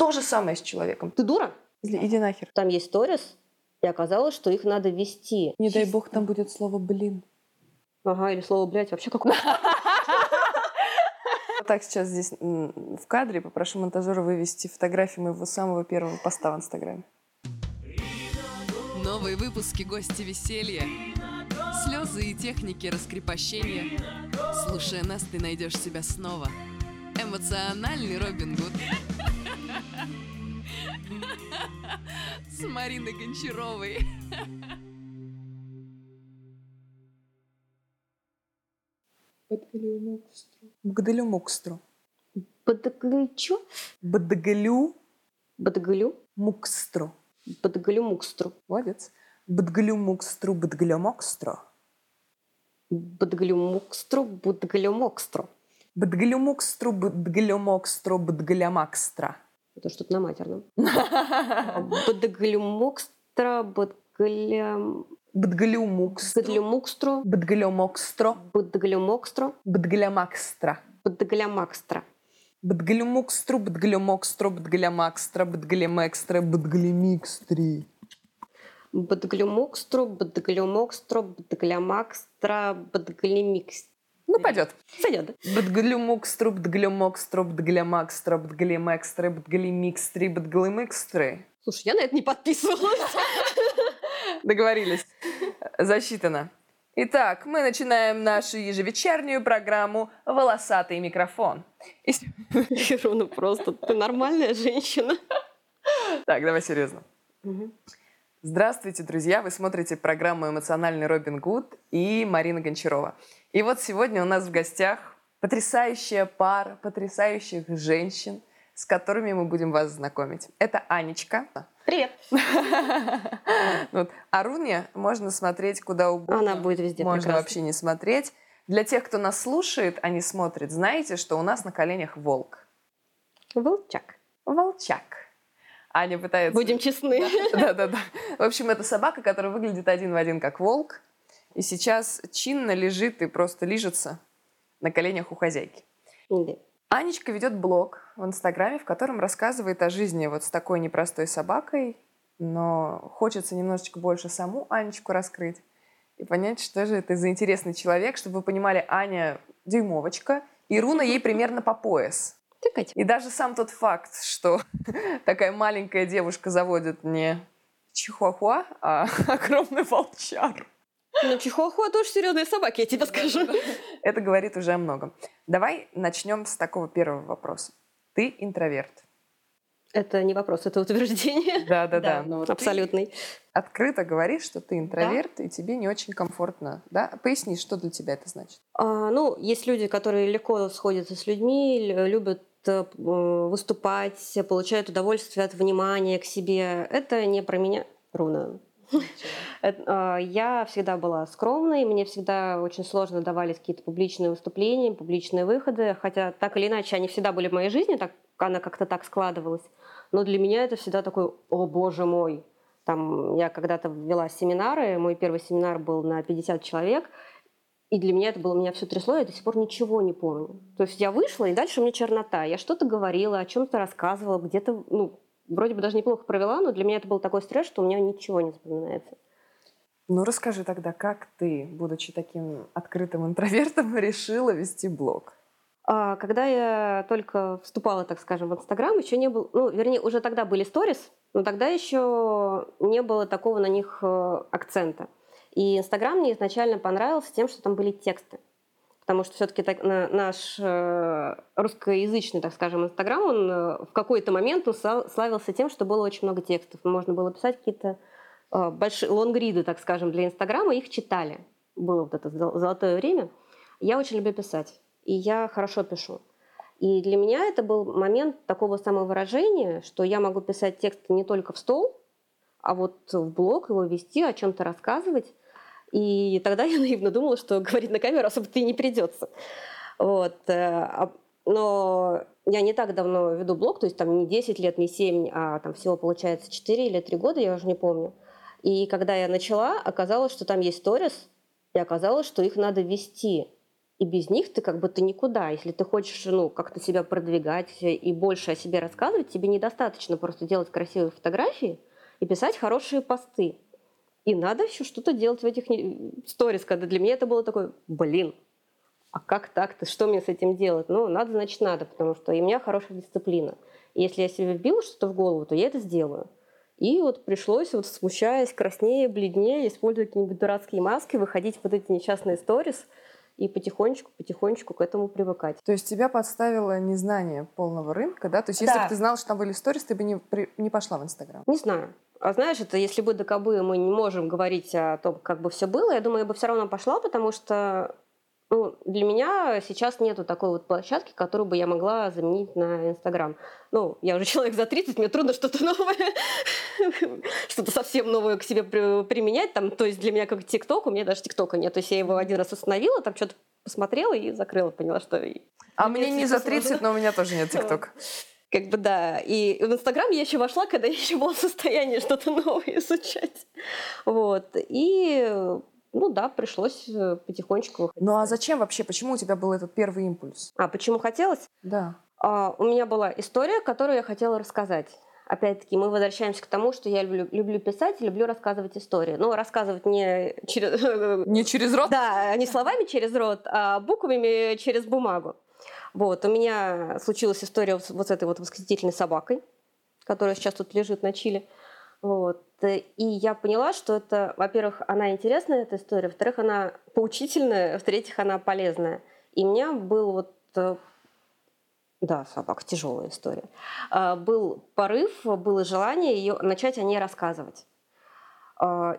то же самое с человеком. Ты дура? Иди нахер. Там есть сторис, и оказалось, что их надо вести. Не дай бог, там будет слово «блин». Ага, или слово «блядь» вообще какое Так, сейчас здесь в кадре попрошу монтажера вывести фотографию моего самого первого поста в Инстаграме. Новые выпуски «Гости веселья». Слезы и техники раскрепощения. Слушая нас, ты найдешь себя снова. Эмоциональный Робин Гуд. С Мариной Гончаровой. Бгдалю мукстру. Бадгалю чё? Бадгалю Бадгалю? мукстру. Бадгалю мукстру. Молодец. Бадгалю мукстру, бадгалю мокстру. Бадгалю мукстру, бадгалю мокстру. Бадгалю мукстру, бадгалю. Бадгалю бадгаля... Бадгалю мукстру. Бадгалю мукстру, Бадгалю мокстро. бадгалю мокстру, Бадгаля макстра. бадгаля макстра. Бадгалю мукстру, бадгалю мокстро, бадгаля макстра, бадгаля мекстра, бадгаля микстри. Бадгалю мокстру, бадгалю мокстру, Ну, пойдет. Сойдет. Бадгалю мукстру, бадгалю мокстро, бадгаля макстра, бадгаля мекстра, бадгаля микстри, бадгаля микстри. Слушай, я на это не подписывалась. Договорились. Засчитано. Итак, мы начинаем нашу ежевечернюю программу «Волосатый микрофон». И Ирона, просто ты нормальная женщина. Так, давай серьезно. Здравствуйте, друзья! Вы смотрите программу «Эмоциональный Робин Гуд» и Марина Гончарова. И вот сегодня у нас в гостях потрясающая пара потрясающих женщин, с которыми мы будем вас знакомить. Это Анечка. Привет. Вот. А Руне можно смотреть куда угодно. Она будет везде Можно вообще не смотреть. Для тех, кто нас слушает, а не смотрит, знаете, что у нас на коленях волк. Волчак. Волчак. Аня пытается... Будем честны. Да-да-да. В общем, это собака, которая выглядит один в один как волк. И сейчас чинно лежит и просто лижется на коленях у хозяйки. Анечка ведет блог в Инстаграме, в котором рассказывает о жизни вот с такой непростой собакой, но хочется немножечко больше саму Анечку раскрыть и понять, что же это за интересный человек, чтобы вы понимали, Аня дюймовочка, и Руна ей примерно по пояс. Ты, Катя. И даже сам тот факт, что такая маленькая девушка заводит не чихуахуа, а огромный волчар. Ну, чихуахуа тоже серьезные собаки, я тебе скажу. Это говорит уже о многом. Давай начнем с такого первого вопроса. Ты интроверт. Это не вопрос, это утверждение. Да, но вот ты Абсолютный. открыто говоришь, что ты интроверт, и тебе не очень комфортно. Да? Поясни, что для тебя это значит. А, ну, есть люди, которые легко сходятся с людьми, лю- любят выступать, получают удовольствие от внимания к себе. Это не про меня, Руна. А, Я всегда была скромной, мне всегда очень сложно давались какие-то публичные выступления, публичные выходы, хотя так или иначе они всегда были в моей жизни, так, она как-то так складывалась. Но для меня это всегда такой, о боже мой. Там, я когда-то вела семинары, мой первый семинар был на 50 человек, и для меня это было, меня все трясло, я до сих пор ничего не помню. То есть я вышла, и дальше у меня чернота. Я что-то говорила, о чем-то рассказывала, где-то, ну, вроде бы даже неплохо провела, но для меня это был такой стресс, что у меня ничего не запоминается. Ну, расскажи тогда, как ты, будучи таким открытым интровертом, решила вести блог? А когда я только вступала, так скажем, в Инстаграм, еще не было, ну, вернее, уже тогда были сторис, но тогда еще не было такого на них э, акцента. И Инстаграм мне изначально понравился тем, что там были тексты. Потому что все-таки наш э, русскоязычный, так скажем, Инстаграм, он э, в какой-то момент славился тем, что было очень много текстов. Можно было писать какие-то э, большие лонгриды, так скажем, для Инстаграма, их читали. Было вот это зол- золотое время. Я очень люблю писать, и я хорошо пишу. И для меня это был момент такого самовыражения, что я могу писать тексты не только в стол, а вот в блог его вести, о чем-то рассказывать. И тогда я наивно думала, что говорить на камеру особо-то и не придется. Вот. э, а- Но я не так давно веду блог, то есть там не 10 лет, не 7, а там всего получается 4 или 3 года, я уже не помню. И когда я начала, оказалось, что там есть сторис, и оказалось, что их надо вести. И без них ты как бы ты никуда. Если ты хочешь ну, как-то себя продвигать и больше о себе рассказывать, тебе недостаточно просто делать красивые фотографии и писать хорошие посты. И надо еще что-то делать в этих сторис, когда для меня это было такое, блин, а как так-то, что мне с этим делать? Ну, надо, значит, надо, потому что и у меня хорошая дисциплина. И если я себе вбила что-то в голову, то я это сделаю. И вот пришлось, вот смущаясь, краснее, бледнее, используя какие-нибудь дурацкие маски, выходить в вот эти несчастные сторис – и потихонечку, потихонечку к этому привыкать. То есть тебя подставило незнание полного рынка, да? То есть если да. бы ты знал, что там были сторис, ты бы не, не пошла в Инстаграм? Не знаю. А знаешь, это если бы до кобы мы не можем говорить о том, как бы все было, я думаю, я бы все равно пошла, потому что ну, для меня сейчас нету такой вот площадки, которую бы я могла заменить на Инстаграм. Ну, я уже человек за 30, мне трудно что-то новое, что-то совсем новое к себе применять. Там, то есть для меня как ТикТок, у меня даже ТикТока нет. То есть я его один раз установила, там что-то посмотрела и закрыла, поняла, что... А мне не за 30, но у меня тоже нет ТикТока. Как бы да. И в Инстаграм я еще вошла, когда я еще была в состоянии что-то новое изучать. Вот. И ну да, пришлось э, потихонечку выходить. Ну а зачем вообще? Почему у тебя был этот первый импульс? А почему хотелось? Да. А, у меня была история, которую я хотела рассказать. Опять-таки, мы возвращаемся к тому, что я люблю, люблю писать люблю рассказывать истории. Но рассказывать не через... Не через рот? Да, не словами через рот, а буквами через бумагу. Вот, у меня случилась история вот с этой вот восхитительной собакой, которая сейчас тут лежит на чили. Вот. И я поняла, что это, во-первых, она интересная, эта история, во-вторых, она поучительная, в-третьих, она полезная. И у меня был вот э, да, собака, тяжелая история. А, был порыв, было желание ее начать о ней рассказывать.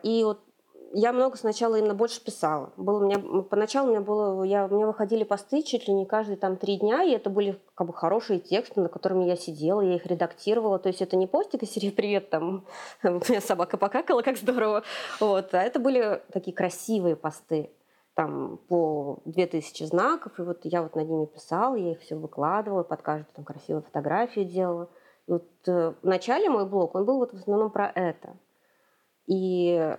И вот я много сначала именно больше писала. Было у меня, поначалу у меня было, я, у меня выходили посты чуть ли не каждые там три дня, и это были как бы хорошие тексты, на которыми я сидела, я их редактировала. То есть это не постик из серии «Привет, там, у меня собака покакала, как здорово». Вот. А это были такие красивые посты там по 2000 знаков, и вот я вот над ними писала, я их все выкладывала, под каждую там красивую фотографию делала. И вот э, в начале мой блог, он был вот в основном про это. И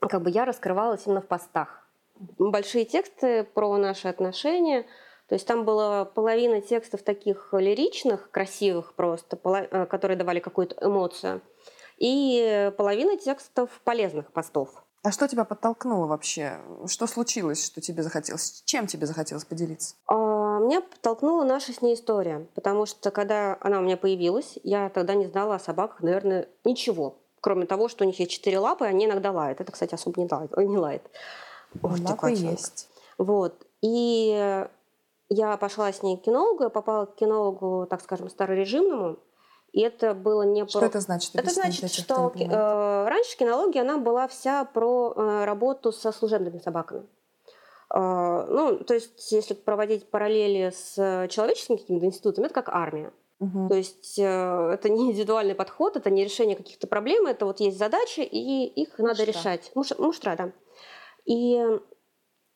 как бы я раскрывалась именно в постах. Большие тексты про наши отношения. То есть там была половина текстов таких лиричных, красивых просто, э, которые давали какую-то эмоцию, и половина текстов полезных постов. А что тебя подтолкнуло вообще? Что случилось, что тебе захотелось? Чем тебе захотелось поделиться? А, меня подтолкнула наша с ней история, потому что когда она у меня появилась, я тогда не знала о собаках, наверное, ничего кроме того, что у них есть четыре лапы, они иногда лают. Это, кстати, особо не лает. Не лает. Вот лапы есть. Вот. И я пошла с ней к кинологу, я попала к кинологу, так скажем, старорежимному, и это было не что про... это значит? Это значит, что э, раньше кинология, она была вся про э, работу со служебными собаками. Э, ну, то есть, если проводить параллели с человеческими какими-то институтами, это как армия. Угу. То есть э, это не индивидуальный подход, это не решение каких-то проблем, это вот есть задачи, и их надо решать. Муш, муштра, да. И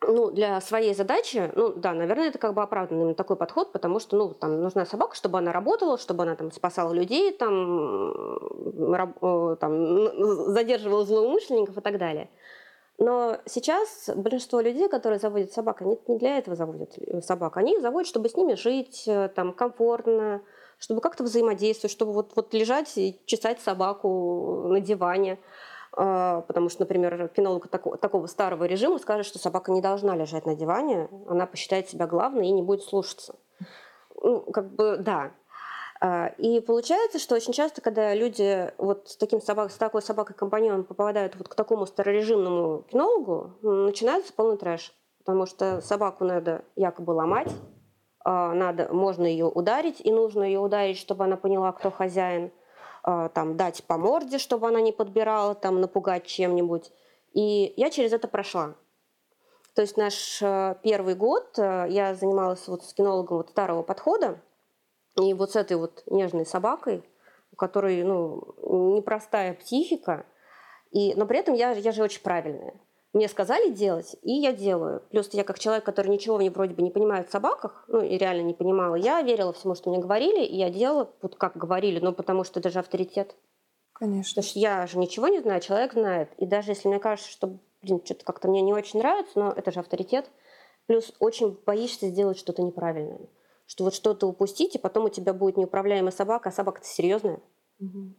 ну, для своей задачи, ну да, наверное, это как бы оправданный такой подход, потому что, ну, там нужна собака, чтобы она работала, чтобы она там спасала людей, там, раб, там задерживала злоумышленников и так далее. Но сейчас большинство людей, которые заводят собак, они не для этого заводят собак. Они их заводят, чтобы с ними жить э, там, комфортно, чтобы как-то взаимодействовать, чтобы вот, вот лежать и чесать собаку на диване. А, потому что, например, кинолог такого, такого старого режима скажет, что собака не должна лежать на диване, она посчитает себя главной и не будет слушаться. Ну, как бы, да. А, и получается, что очень часто, когда люди вот с, таким собак, с такой собакой-компаньоном попадают вот к такому старорежимному кинологу, начинается полный трэш. Потому что собаку надо якобы ломать, надо, можно ее ударить, и нужно ее ударить, чтобы она поняла, кто хозяин, а, там, дать по морде, чтобы она не подбирала, там, напугать чем-нибудь. И я через это прошла. То есть наш а, первый год я занималась вот с кинологом вот старого подхода, и вот с этой вот нежной собакой, у которой ну, непростая психика, и, но при этом я, я же очень правильная. Мне сказали делать, и я делаю. Плюс я как человек, который ничего не, вроде бы не понимает в собаках, ну и реально не понимала, я верила всему, что мне говорили, и я делала вот как говорили, но потому что это же авторитет. Конечно. Потому что я же ничего не знаю, человек знает. И даже если мне кажется, что, блин, что-то как-то мне не очень нравится, но это же авторитет. Плюс очень боишься сделать что-то неправильное. Что вот что-то упустить, и потом у тебя будет неуправляемая собака, а собака-то серьезная. Угу.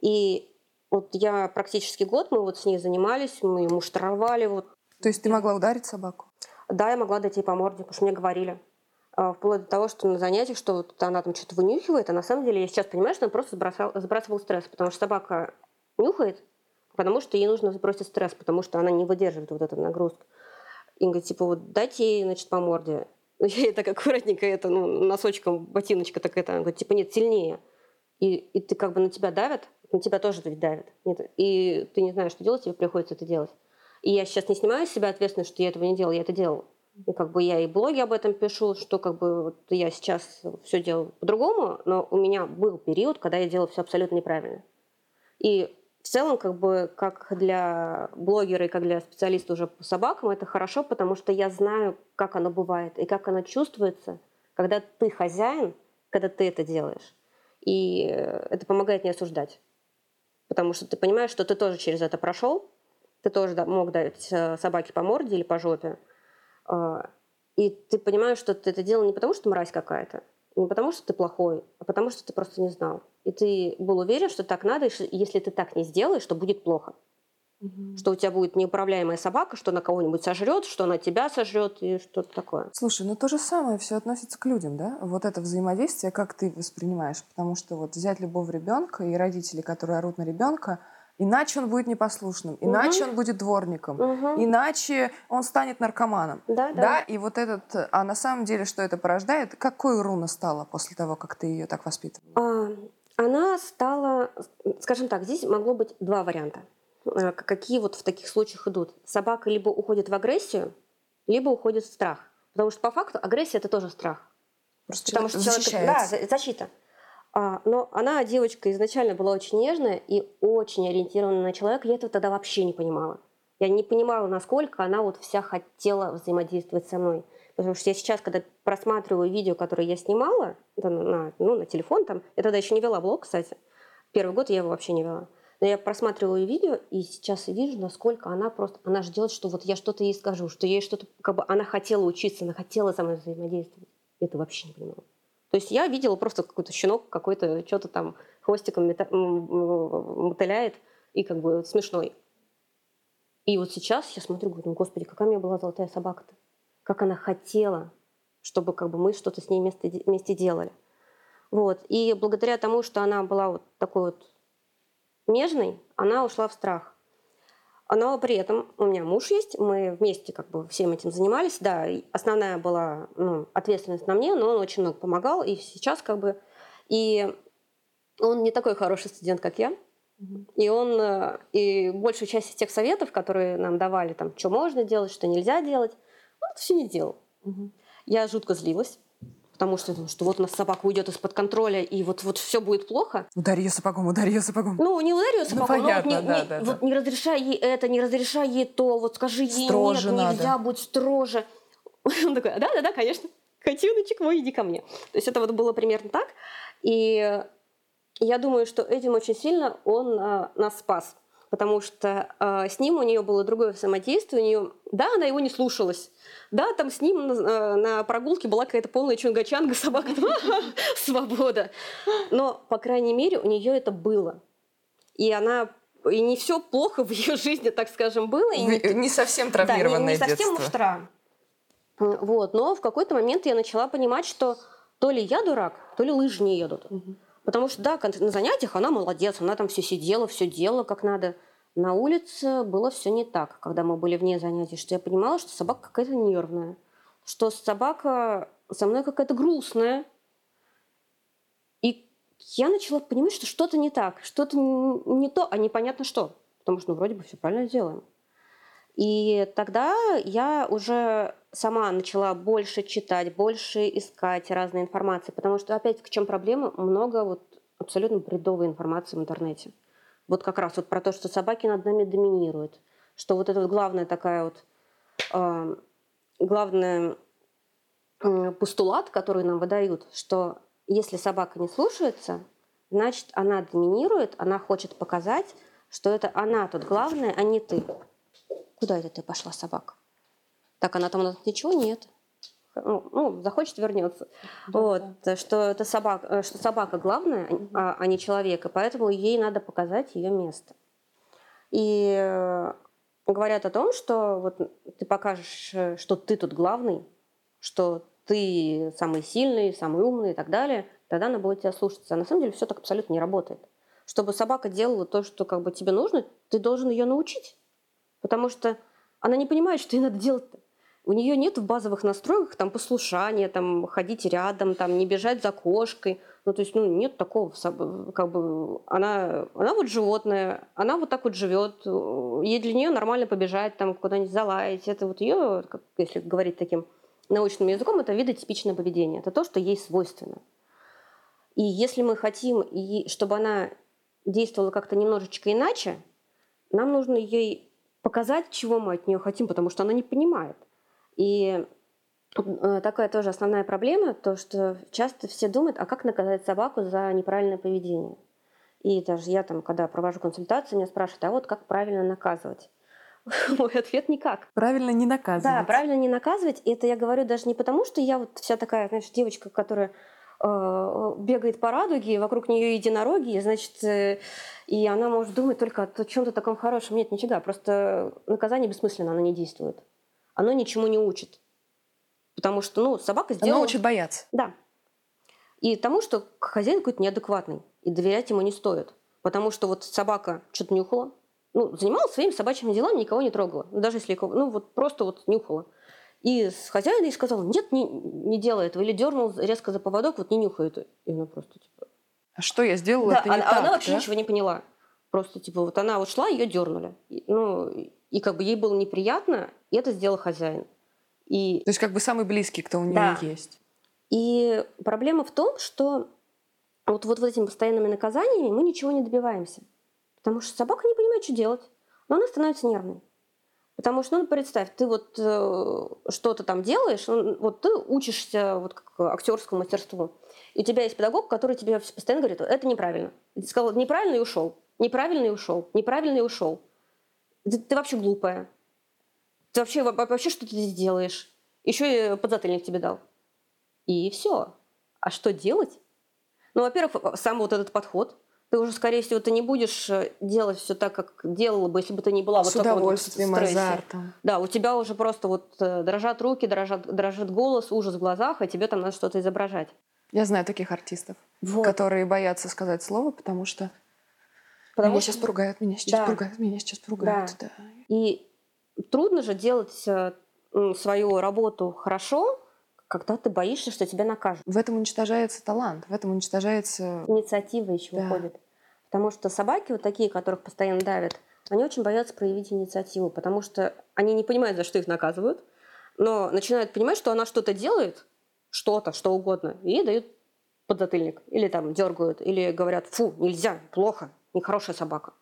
И вот я практически год, мы вот с ней занимались, мы ее муштровали. Вот. То есть ты могла ударить собаку? Да, я могла дать ей по морде, потому что мне говорили. А, вплоть до того, что на занятиях, что вот она там что-то вынюхивает, а на самом деле я сейчас понимаю, что она просто сбросал, сбрасывал стресс, потому что собака нюхает, потому что ей нужно сбросить стресс, потому что она не выдерживает вот эту нагрузку. И говорит, типа, вот дайте ей, значит, по морде. Ну, я ей так аккуратненько это, ну, носочком, ботиночка так это, она говорит, типа, нет, сильнее. И, и ты как бы на тебя давят, на тебя тоже ведь давят. Нет, и ты не знаешь, что делать, тебе приходится это делать. И я сейчас не снимаю с себя ответственность, что я этого не делала, я это делала. И как бы я и блоги об этом пишу, что как бы вот я сейчас все делаю по-другому, но у меня был период, когда я делала все абсолютно неправильно. И в целом, как бы, как для блогера и как для специалиста уже по собакам, это хорошо, потому что я знаю, как оно бывает и как оно чувствуется, когда ты хозяин, когда ты это делаешь. И это помогает не осуждать. Потому что ты понимаешь, что ты тоже через это прошел, ты тоже мог дать э, собаке по морде или по жопе, а, и ты понимаешь, что ты это делал не потому, что мразь какая-то, не потому, что ты плохой, а потому, что ты просто не знал. И ты был уверен, что так надо, и если ты так не сделаешь, то будет плохо. Угу. Что у тебя будет неуправляемая собака, что она кого-нибудь сожрет, что она тебя сожрет и что-то такое. Слушай, ну то же самое все относится к людям, да? Вот это взаимодействие, как ты воспринимаешь? Потому что вот взять любого ребенка и родители, которые орут на ребенка, Иначе он будет непослушным, иначе угу. он будет дворником, угу. иначе он станет наркоманом. Да, да. да. И вот этот, а на самом деле, что это порождает? Какой руна стала после того, как ты ее так воспитывала? А, она стала, скажем так, здесь могло быть два варианта. А, какие вот в таких случаях идут? Собака либо уходит в агрессию, либо уходит в страх. Потому что по факту агрессия это тоже страх. Просто Потому что человек, да, защита. А, но она, девочка, изначально была очень нежная и очень ориентирована на человека. Я этого тогда вообще не понимала. Я не понимала, насколько она вот вся хотела взаимодействовать со мной. Потому что я сейчас, когда просматриваю видео, которое я снимала на, ну, на телефон, там, я тогда еще не вела блог, кстати. Первый год я его вообще не вела. Но я просматриваю видео, и сейчас вижу, насколько она просто... Она ждет, что вот я что-то ей скажу, что ей что-то... Как бы она хотела учиться, она хотела со мной взаимодействовать. Это вообще не понимала. То есть я видела просто какой-то щенок какой-то что-то там хвостиком мотыляет и как бы смешной. И вот сейчас я смотрю, говорю, ну, господи, какая у меня была золотая собака-то. Как она хотела, чтобы как бы мы что-то с ней вместе, вместе делали. Вот. И благодаря тому, что она была вот такой вот нежной, она ушла в страх. Но при этом у меня муж есть, мы вместе как бы всем этим занимались. Да, основная была ну, ответственность на мне, но он очень много помогал. И сейчас как бы... И он не такой хороший студент, как я. И он, э, и большую часть тех советов, которые нам давали, там, что можно делать, что нельзя делать, он это все не делал. Угу. Я жутко злилась потому что, что вот у нас собака уйдет из-под контроля, и вот, вот все будет плохо. Ударь ее сапогом, ударь ее сапогом. Ну, не ударь ее ну, сапогом, ну, понятно, но вот, не, да, не, да, вот да. не разрешай ей это, не разрешай ей то, вот скажи ей строже нет, надо. нельзя, будь строже. Он такой, да-да-да, конечно, котеночек мой, иди ко мне. То есть это вот было примерно так. И я думаю, что этим очень сильно он а, нас спас потому что э, с ним у нее было другое взаимодействие. У нее, да, она его не слушалась. Да, там с ним на, на прогулке была какая-то полная чунгачанга, собака, свобода. Но, по крайней мере, у нее это было. И она и не все плохо в ее жизни, так скажем, было. И не, не совсем травмированное да, не, не совсем детство. муштра. Вот. Но в какой-то момент я начала понимать, что то ли я дурак, то ли лыжи не едут. Угу. Потому что, да, на занятиях она молодец, она там все сидела, все делала как надо. На улице было все не так, когда мы были вне занятий, что я понимала, что собака какая-то нервная, что собака со мной какая-то грустная. И я начала понимать, что что-то не так, что-то не то, а непонятно что. Потому что, ну, вроде бы все правильно делаем. И тогда я уже сама начала больше читать, больше искать разной информации, потому что, опять, в чем проблема? Много вот абсолютно бредовой информации в интернете. Вот как раз вот про то, что собаки над нами доминируют, что вот это вот главная такая вот, э, главный э, постулат, который нам выдают, что если собака не слушается, значит, она доминирует, она хочет показать, что это она тут главная, а не ты. Куда это ты пошла, собака? Так, она там у нас ничего нет. Ну, ну, захочет, вернется. Да, вот, да. Что это собака, что собака главная, а, а не человек, и поэтому ей надо показать ее место. И э, говорят о том, что вот ты покажешь, э, что ты тут главный, что ты самый сильный, самый умный и так далее, тогда она будет тебя слушаться. А на самом деле все так абсолютно не работает. Чтобы собака делала то, что как бы тебе нужно, ты должен ее научить. Потому что она не понимает, что ей надо делать-то. У нее нет в базовых настройках там послушания, там ходить рядом, там не бежать за кошкой. Ну, то есть, ну, нет такого, как бы, она, она вот животное, она вот так вот живет, ей для нее нормально побежать, там, куда-нибудь залаять. Это вот ее, как, если говорить таким научным языком, это видотипичное поведение. Это то, что ей свойственно. И если мы хотим, чтобы она действовала как-то немножечко иначе, нам нужно ей показать, чего мы от нее хотим, потому что она не понимает. И э, такая тоже основная проблема, то, что часто все думают, а как наказать собаку за неправильное поведение. И даже я там, когда провожу консультации, меня спрашивают, а вот как правильно наказывать? Мой ответ никак. Правильно не наказывать. Да, правильно не наказывать. И это я говорю даже не потому, что я вот вся такая, знаешь, девочка, которая э, бегает по радуге, вокруг нее единороги, значит, э, и она может думать только о чем-то таком хорошем. Нет, нифига, просто наказание бессмысленно, оно не действует оно ничему не учит. Потому что, ну, собака сделала... Оно учит бояться. Да. И тому, что хозяин какой-то неадекватный, и доверять ему не стоит. Потому что вот собака что-то нюхала, ну, занималась своими собачьими делами, никого не трогала. Ну, даже если, ну, вот просто вот нюхала. И с хозяина ей сказал, нет, не, не делай этого. Или дернул резко за поводок, вот не нюхай это. И она просто типа... А что я сделала? Да, это она, так, она вообще да? ничего не поняла. Просто типа вот она вот шла, ее дернули. Ну, и как бы ей было неприятно, и это сделал хозяин. И... То есть как бы самый близкий, кто у нее да. есть. И проблема в том, что вот, вот, вот этими постоянными наказаниями мы ничего не добиваемся. Потому что собака не понимает, что делать. Но она становится нервной. Потому что, ну, представь, ты вот э, что-то там делаешь, ну, вот ты учишься вот как актерскому мастерству, и у тебя есть педагог, который тебе постоянно говорит, это неправильно. Ты сказал неправильно и ушел, неправильно и ушел, неправильно и ушел. Ты, ты вообще глупая. Ты вообще, вообще что ты здесь делаешь? Еще и подзатыльник тебе дал. И все. А что делать? Ну, во-первых, сам вот этот подход. Ты уже, скорее всего, ты не будешь э, делать все так, как делала бы, если бы ты не была С вот удовольствием, вот стрессе. азартом. Да, у тебя уже просто вот э, дрожат руки, дрожат, дрожит голос, ужас в глазах, и тебе там надо что-то изображать. Я знаю таких артистов, Вот. которые боятся сказать слово, потому что Потому меня что- сейчас поругают, меня сейчас Да. поругают, меня сейчас поругают. Да. И трудно же делать э, свою работу хорошо, когда ты боишься, что тебя накажут. В этом уничтожается талант, в этом уничтожается... Инициатива еще Да. уходит. Потому что собаки, вот такие, которых постоянно давят, они очень боятся проявить инициативу, потому что они не понимают, за что их наказывают, но начинают понимать, что она что-то делает, что-то, что угодно, и дают подзатыльник. Или там дергают, или говорят, фу, нельзя, плохо, нехорошая собака.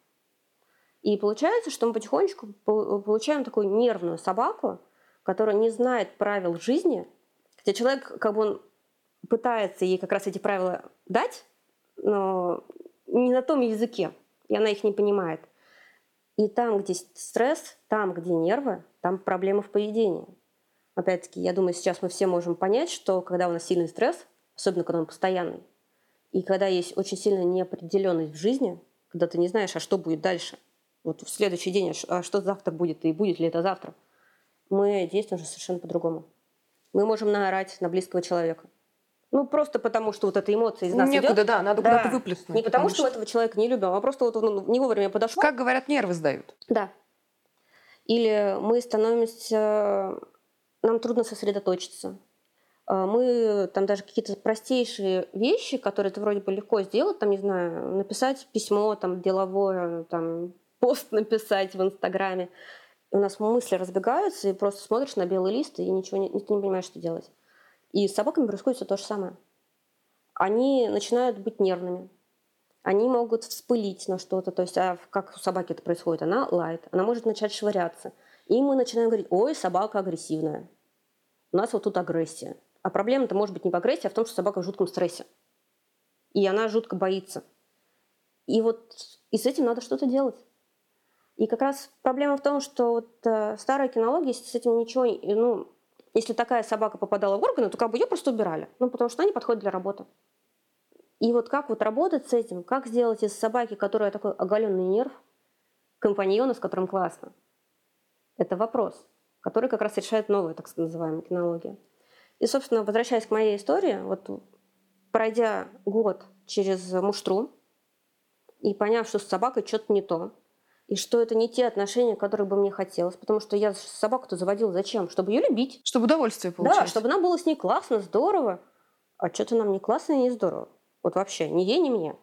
И получается, что мы потихонечку по- получаем такую нервную собаку, которая не знает правил жизни, где человек, как бы он пытается ей как раз эти правила дать, но не на том языке, и она их не понимает. И там, где стресс, там, где нервы, там проблемы в поведении. Опять-таки, я думаю, сейчас мы все можем понять, что когда у нас сильный стресс, особенно когда он постоянный, и когда есть очень сильная неопределенность в жизни, когда ты не знаешь, а что будет дальше, вот в следующий день, а а что завтра будет, и будет ли это завтра, мы действуем уже совершенно по-другому. Мы можем наорать на близкого человека. Ну, просто потому, что вот эта эмоция из нас Некуда, идет. да, надо Да. куда-то выплеснуть. Не потому, что мы этого человека не любим, а просто вот он не вовремя подошел. Как говорят, нервы сдают. Да. Или мы становимся... Нам трудно сосредоточиться. А Мы там даже какие-то простейшие вещи, которые ты вроде бы легко сделать, там, не знаю, написать письмо там деловое, там, пост написать в Инстаграме. И у нас мысли разбегаются, и просто смотришь на белый лист, и ничего не, ты не понимаешь, что делать. И с собаками происходит все то же самое. Они начинают быть нервными. Они могут вспылить на что-то. То есть, а как у собаки это происходит? Она лает, она может начать швыряться. И мы начинаем говорить, ой, собака агрессивная. У нас вот тут агрессия. А проблема-то может быть не в агрессии, а в том, что собака в жутком стрессе. И она жутко боится. И вот и с этим надо что-то делать. И как раз проблема в том, что вот э, старая кинология с этим ничего, ну, если такая собака попадала в органы, то как бы ее просто убирали, ну, потому что она не подходит для работы. И вот как вот работать с этим, как сделать из собаки, которая такой оголенный нерв, компаньона, с которым классно, это вопрос, который как раз решает новая, так называемая кинология. И, собственно, возвращаясь к моей истории, вот пройдя год через муштру и поняв, что с собакой что-то не то, и что это не те отношения, которые бы мне хотелось, потому что я собаку-то заводила зачем? Чтобы ее любить. Чтобы удовольствие получать. Да, чтобы нам было с ней классно, здорово. А что-то нам не классно и не здорово. Вот вообще, ни ей, ни мне.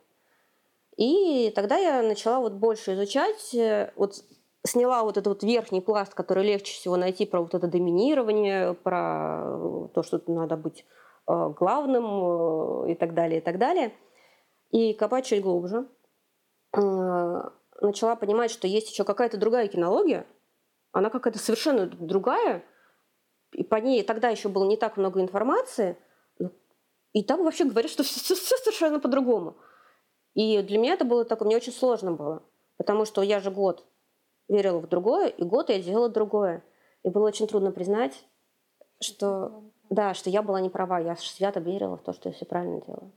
И тогда я начала вот больше изучать, э, вот сняла вот этот вот верхний пласт, который легче всего найти про вот это доминирование, про то, что надо быть э, главным э, и так далее, и так далее. И копать чуть глубже. Начала понимать, что есть еще какая-то другая кинология, она какая-то совершенно другая, и по ней тогда еще было не так много информации, и там вообще говорят, что все, все совершенно по-другому. И для меня это было такое, мне очень сложно было, потому что я же год верила в другое, и год я делала другое. И было очень трудно признать, что да, что я была не права, я свято верила в то, что я все правильно делала.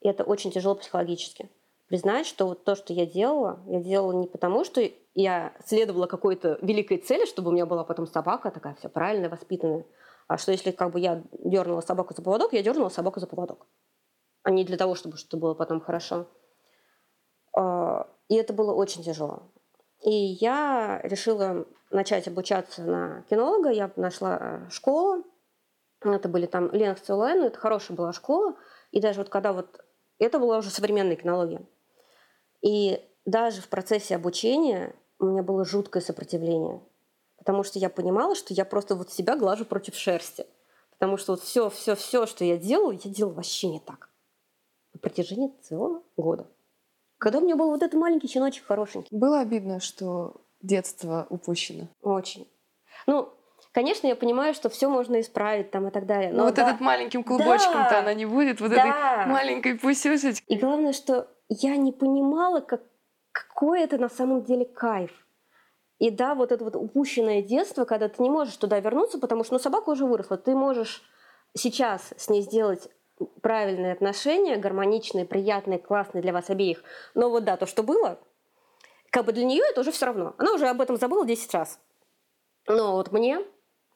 И это очень тяжело психологически признать, что вот то, что я делала, я делала не потому, что я следовала какой-то великой цели, чтобы у меня была потом собака такая вся правильная, воспитанная, а что если как бы я дернула собаку за поводок, я дернула собаку за поводок, а не для того, чтобы что было потом хорошо. А, и это было очень тяжело. И я решила начать обучаться на кинолога. Я нашла школу. Это были там Ленокс онлайн, это хорошая была школа. И даже вот когда вот... Это была уже современная кинология. И даже в процессе обучения у меня было жуткое сопротивление, потому что я понимала, что я просто вот себя глажу против шерсти. Потому что вот все, все, все, что я делала, я делала вообще не так. На протяжении целого года. Когда у меня был вот этот маленький щеночек хорошенький. Было обидно, что детство упущено? Очень. Ну, конечно, я понимаю, что все можно исправить там и так далее. Но, вот да, этот маленьким клубочком-то да, она не будет, вот да. этой маленькой пусюсечкой. И главное, что я не понимала, как, какой это на самом деле кайф. И да, вот это вот упущенное детство, когда ты не можешь туда вернуться, потому что ну, собака уже выросла. Ты можешь сейчас с ней сделать правильные отношения, гармоничные, приятные, классные для вас обеих. Но вот да, то, что было, как бы для нее это уже все равно. Она уже об этом забыла 10 раз. Но вот мне,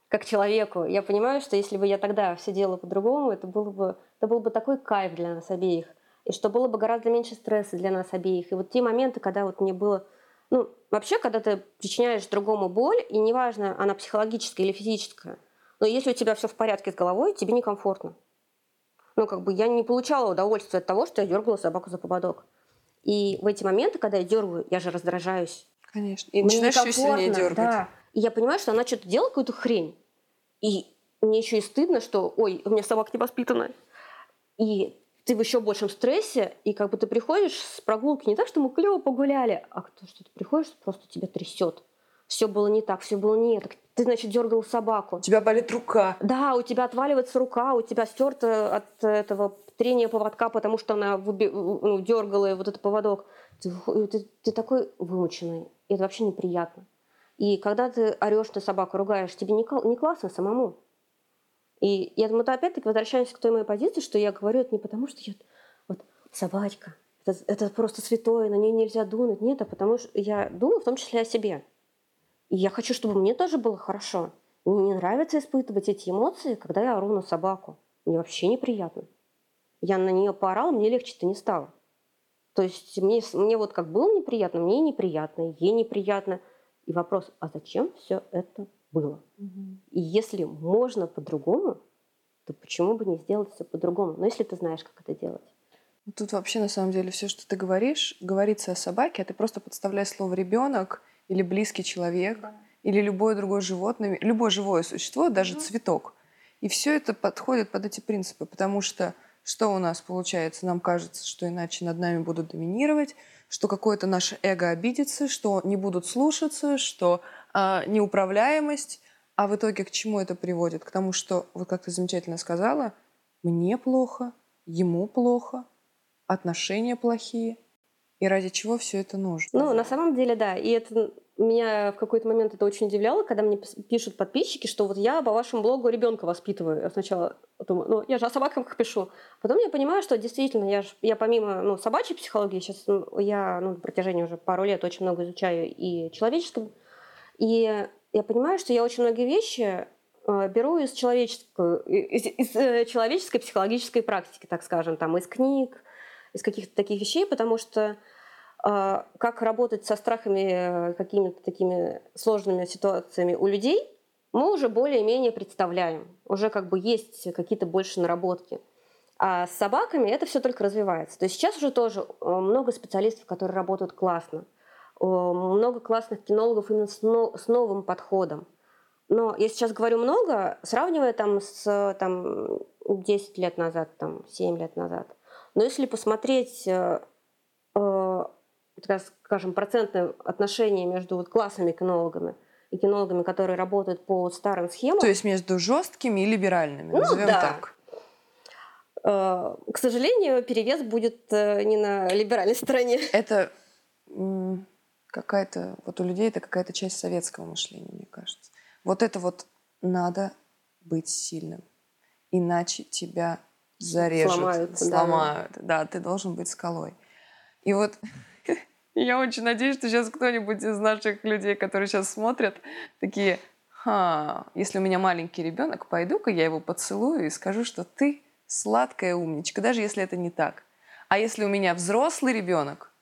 как человеку, я понимаю, что если бы я тогда все делала по-другому, это, было бы, это был бы такой кайф для нас обеих и что было бы гораздо меньше стресса для нас обеих. И вот те моменты, когда вот мне было... Ну, вообще, когда ты причиняешь другому боль, и неважно, она психологическая или физическая, но если у тебя все в порядке с головой, тебе некомфортно. Ну, как бы я не получала удовольствия от того, что я дергала собаку за поводок. И в эти моменты, когда я дергаю, я же раздражаюсь. Конечно. И мне начинаешь еще сильнее дергать. Да. И я понимаю, что она что-то делает, какую-то хрень. И мне еще и стыдно, что, ой, у меня собака не воспитана. И ты в еще большем стрессе, и как бы ты приходишь с прогулки не так, что мы клево погуляли, а то, что ты приходишь, просто тебя трясет. Все было не так, все было не так. Ты, значит, дергал собаку. У тебя болит рука. Да, у тебя отваливается рука, у тебя стерто от этого трения поводка, потому что она выби... ну, дергала вот этот поводок. Ты, ты, ты такой вымученный. И это вообще неприятно. И когда ты орешь на собаку, ругаешь, тебе не, не классно самому. И я думаю, опять-таки возвращаемся к той моей позиции, что я говорю это не потому, что я вот собачка, это, это просто святое, на нее нельзя дунуть. Нет, а потому что я думаю в том числе о себе. И я хочу, чтобы мне тоже было хорошо. Мне не нравится испытывать эти эмоции, когда я ору на собаку. Мне вообще неприятно. Я на нее поорала, мне легче-то не стало. То есть мне, мне вот как было неприятно, мне неприятно, ей неприятно. И вопрос, а зачем все это было. Угу. И если можно по-другому, то почему бы не сделать все по-другому? Но если ты знаешь, как это делать. Ну, тут вообще на самом деле все, что ты говоришь, говорится о собаке, а ты просто подставляешь слово ребенок или близкий человек, да. или любое другое животное, любое живое существо, даже угу. цветок. И все это подходит под эти принципы, потому что что у нас получается? Нам кажется, что иначе над нами будут доминировать, что какое-то наше эго обидится, что не будут слушаться, что а, неуправляемость. А в итоге к чему это приводит? К тому, что, вот как ты замечательно сказала, мне плохо, ему плохо, отношения плохие. И ради чего все это нужно? Ну, на самом деле, да. И это меня в какой-то момент это очень удивляло, когда мне пишут подписчики, что вот я по вашему блогу ребенка воспитываю. Я сначала думаю, ну, я же о собаках пишу. Потом я понимаю, что действительно, я, ж, я помимо ну, собачьей психологии, сейчас ну, я ну, на протяжении уже пару лет очень много изучаю и человеческом. И я понимаю, что я очень многие вещи э, беру из человеческой, из, из э, человеческой психологической практики, так скажем, там, из книг, из каких-то таких вещей, потому что а, как работать со страхами, э, какими-то такими сложными ситуациями у людей, мы уже более-менее представляем. Уже как бы есть какие-то больше наработки. А с собаками это все только развивается. То есть сейчас уже тоже э, много специалистов, которые работают классно. Много классных кинологов именно с новым подходом. Но я сейчас говорю много, сравнивая там с там, 10 лет назад, там, 7 лет назад. Но если посмотреть э, так скажем, процентное отношение между вот классными кинологами и кинологами, которые работают по старым схемам. То есть между жесткими и либеральными, ну, назовем да. так. Э, к сожалению, перевес будет э, не на либеральной стороне. Это какая-то, вот у людей это какая-то часть советского мышления, мне кажется. Вот это вот надо быть сильным, иначе тебя зарежут, сломают. сломают. Да. да, ты должен быть скалой. И вот я очень надеюсь, что сейчас кто-нибудь из наших людей, которые сейчас смотрят, такие, Ха, если у меня маленький ребенок, пойду-ка я его поцелую и скажу, что ты сладкая умничка, даже если это не так. А если у меня взрослый ребенок,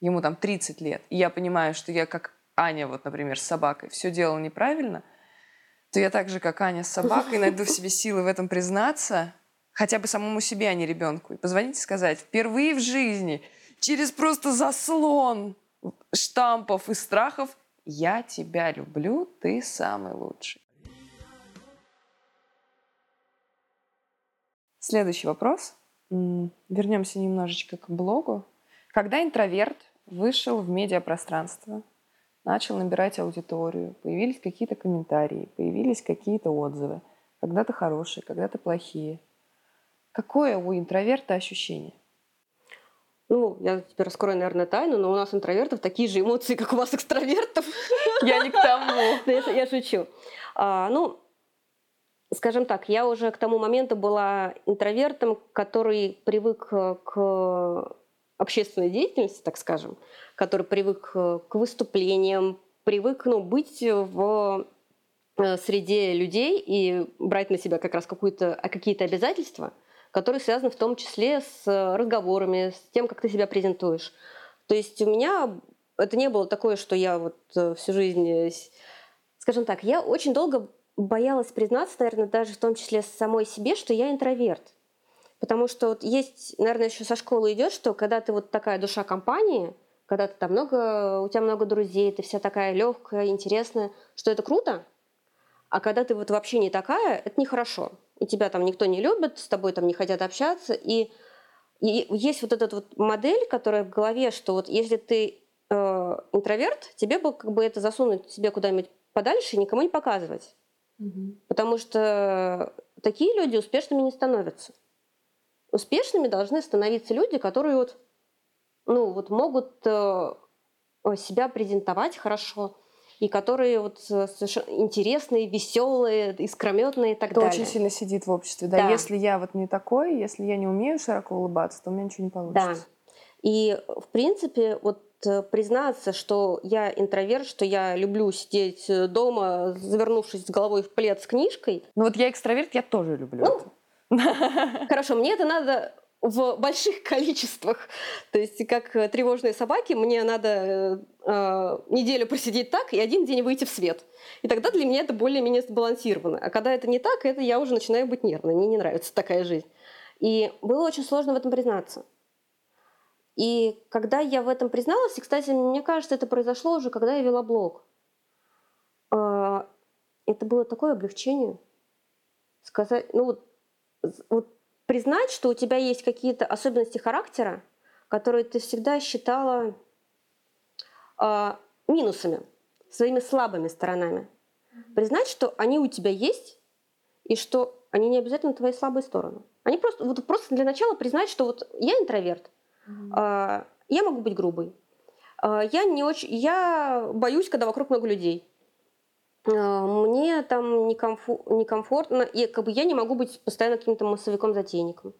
ему там 30 лет, и я понимаю, что я как Аня, вот, например, с собакой, все делала неправильно, то я так же, как Аня с собакой, найду в себе силы в этом признаться, хотя бы самому себе, а не ребенку. И позвонить и сказать, впервые в жизни через просто заслон штампов и страхов «Я тебя люблю, ты самый лучший». Следующий вопрос. Вернемся немножечко к блогу. Когда интроверт вышел в медиапространство, начал набирать аудиторию, появились какие-то комментарии, появились какие-то отзывы, когда-то хорошие, когда-то плохие. Какое у интроверта ощущение? Ну, я теперь раскрою, наверное, тайну, но у нас интровертов такие же эмоции, как у вас экстравертов. Я не к тому. Я шучу. А, ну, скажем так, я уже к тому моменту была интровертом, который привык к общественной деятельности, так скажем, который привык к выступлениям, привык ну, быть в э, среде людей и брать на себя как раз какие-то обязательства – которые связаны в том числе с э, разговорами, с тем, как ты себя презентуешь. То есть у меня это не было такое, что я вот э, всю жизнь, э, скажем так, я очень долго боялась признаться, наверное, даже в том числе самой себе, что я интроверт. Потому что вот есть, наверное, еще со школы идет, что когда ты вот такая душа компании, когда ты там много, у тебя много друзей, ты вся такая легкая, интересная, что это круто, а когда ты вот вообще не такая, это нехорошо и тебя там никто не любит, с тобой там не хотят общаться. И, и есть вот эта вот модель, которая в голове, что вот если ты э, интроверт, тебе бы как бы это засунуть себе куда-нибудь подальше и никому не показывать. Угу. Потому что такие люди успешными не становятся. Успешными должны становиться люди, которые вот, ну, вот могут э, себя презентовать хорошо, и которые вот э, совершенно интересные, веселые, искрометные и так Кто далее. очень сильно сидит в обществе. Да? да, если я вот не такой, если я не умею широко улыбаться, то у меня ничего не получится. Да. И, в принципе, вот э, признаться, что я интроверт, что я люблю сидеть э, дома, завернувшись с головой в плед с книжкой. Ну вот я экстраверт, я тоже люблю ну, это. Хорошо, мне это надо в больших количествах. То есть, как тревожные собаки, мне надо э, э, неделю просидеть так и один день выйти в свет. И тогда для меня это более-менее сбалансировано. А когда это не так, это я уже начинаю быть нервной. Мне не нравится такая жизнь. И было очень сложно в этом признаться. И когда я в этом призналась, и, кстати, мне кажется, это произошло уже, когда я вела блог. Э, это было такое облегчение. Сказать, ну вот, вот признать, что у тебя есть какие-то особенности характера, которые ты всегда считала э, минусами, своими слабыми сторонами. Признать, что они у тебя есть, и что они не обязательно твои слабые стороны. Они просто, вот просто для начала признать, что вот я интроверт, mm-hmm. э, я могу быть грубой, А, я не очень, я боюсь, когда вокруг много людей. А, мне там некомфортно, и как бы я не могу быть постоянно каким-то массовиком-затейником.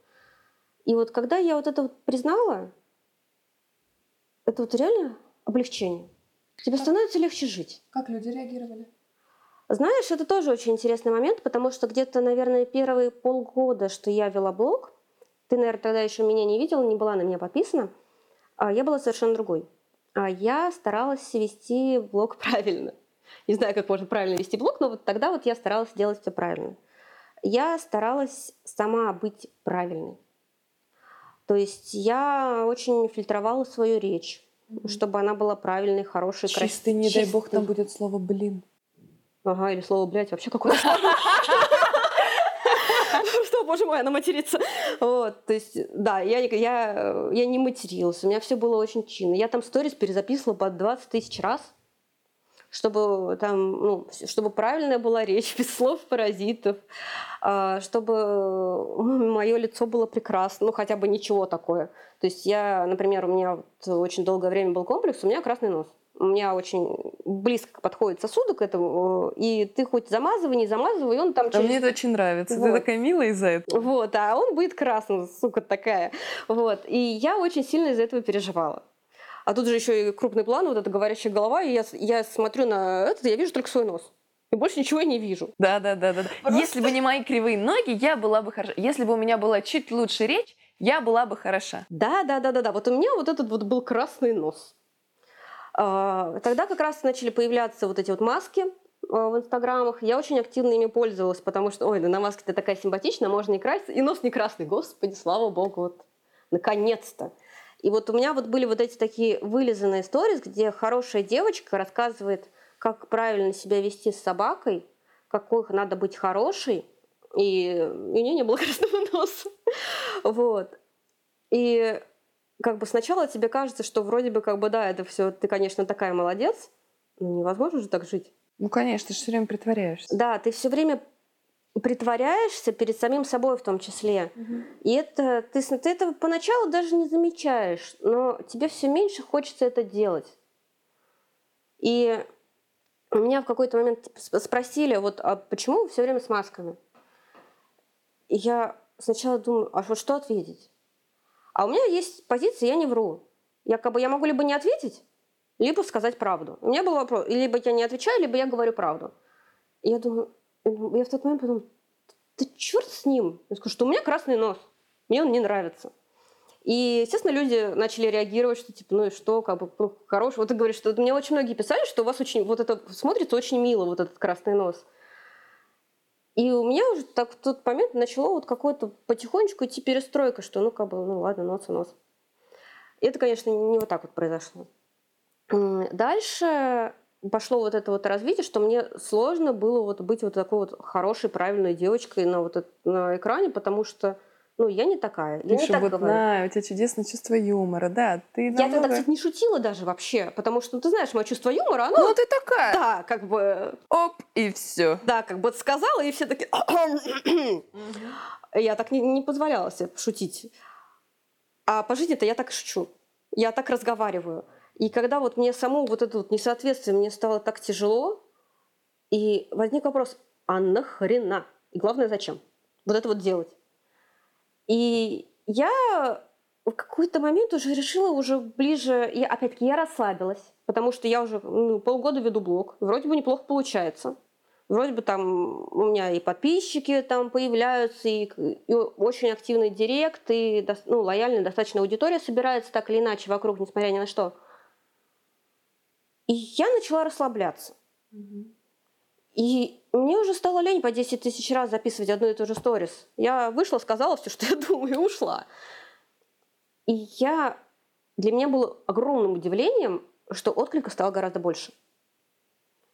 И вот когда я вот это вот признала, это вот реально облегчение. Тебе становится легче жить. Как люди реагировали? Знаешь, это тоже очень интересный момент, потому что где-то, наверное, первые полгода, что я вела блог, ты, наверное, тогда еще меня не видела, не была на меня подписана, а я была совершенно другой. А я старалась вести блог правильно. Не знаю, как можно правильно вести блог, но вот тогда вот я старалась делать все правильно. Я старалась сама быть правильной. То есть я очень фильтровала свою речь, mm-hmm. чтобы она была правильной, хорошей, красивой. Чистый, не дай бог, там будет слово «блин». Ага, или слово «блядь», вообще какое-то Что, боже мой, она матерится. Вот, то есть, да, я, я, я не материлась, у меня все было очень чинно. Я там сторис перезаписывала по 20 тысяч раз, чтобы там, ну, чтобы правильная была речь, без слов паразитов, а, чтобы мое лицо было прекрасно, ну, хотя бы ничего такое. То есть я, например, у меня вот очень долгое время был комплекс, у меня красный нос у меня очень близко подходит сосуды к этому, и ты хоть замазывай, не замазывай, он там... А через... мне это очень нравится, вот. ты такая милая из-за этого. Вот, а он будет красным, сука такая. Вот, и я очень сильно из-за этого переживала. А тут же еще и крупный план, вот эта говорящая голова, и я, я смотрю на это, я вижу только свой нос. И больше ничего я не вижу. Да, да, да, да. Просто... Если бы не мои кривые ноги, я была бы хороша. Если бы у меня была чуть лучше речь, я была бы хороша. Да, да, да, да, да. Вот у меня вот этот вот был красный нос. А, тогда как раз начали появляться вот эти вот маски а, в инстаграмах. Я очень активно ими пользовалась, потому что, ой, да на маске ты такая симпатичная, можно не краситься. И нос не красный, господи, слава богу, вот наконец-то. И вот у меня вот были вот эти такие вылизанные сторис, где хорошая девочка рассказывает, как правильно себя вести с собакой, какой надо быть хорошей, и у нее не было красного носа. Вот. И как бы сначала тебе кажется, что вроде бы как бы да, это все, ты, конечно, такая молодец, но невозможно же так жить. Ну, конечно, ты же все время притворяешься. Да, ты все время притворяешься перед самим собой в том числе. Угу. И это ты, ты это поначалу даже не замечаешь, но тебе все меньше хочется это делать. И меня в какой-то момент спросили, вот, а почему вы все время с масками? И я сначала думаю, а что ответить? А у меня есть позиция, я не вру. Якобы я могу либо не ответить, либо сказать правду. У меня был вопрос, либо я не отвечаю, либо я говорю правду. И я думаю, я в тот момент подумала, ты черт с ним. Я скажу, что у меня красный нос, мне он не нравится. И, естественно, люди начали реагировать, что типа, ну и что, как бы, ну, хороший. Вот ты говоришь, что мне очень многие писали, что у вас очень, вот это смотрится очень мило, вот этот красный нос. И у меня уже так в тот момент начало вот какое-то потихонечку идти перестройка, что ну как бы, ну ладно, нос и нос. И это, конечно, не вот так вот произошло. Дальше пошло вот это вот развитие, что мне сложно было вот быть вот такой вот хорошей, правильной девочкой на вот на экране, потому что ну, я не такая. Я не так вот говорю. На, у тебя чудесное чувство юмора, да. Ты намного... Я тогда, кстати, не шутила даже вообще, потому что, ну, ты знаешь, мое чувство юмора, оно... Ну, ты такая. Да, как бы... Оп, и все. Да, как бы сказала, и все такие... я так не, не позволяла себе шутить. А по жизни-то я так шучу. Я так разговариваю. И когда вот мне саму вот это вот несоответствие, мне стало так тяжело, и возник вопрос, а нахрена? И главное, зачем? Вот это вот делать. И я в какой-то момент уже решила уже ближе, и опять-таки я расслабилась, потому что я уже ну, полгода веду блог, вроде бы неплохо получается. Вроде бы там у меня и подписчики там появляются, и, и очень активный директ, и ну, лояльная достаточно аудитория собирается так или иначе вокруг, несмотря ни на что. И я начала расслабляться. И мне уже стало лень по 10 тысяч раз записывать одну и ту же сторис. Я вышла, сказала все, что я думаю, и ушла. И я... Для меня было огромным удивлением, что отклика стало гораздо больше.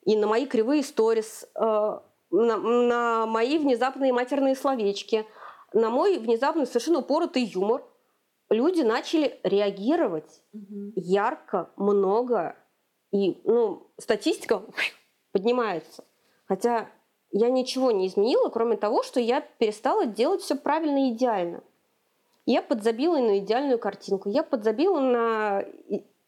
И на мои кривые сторис, э, на, на мои внезапные матерные словечки, на мой внезапный совершенно упоротый юмор люди начали реагировать угу. ярко, много. И ну, статистика поднимается. Хотя я ничего не изменила, кроме того, что я перестала делать все правильно и идеально. Я подзабила на идеальную картинку, я подзабила на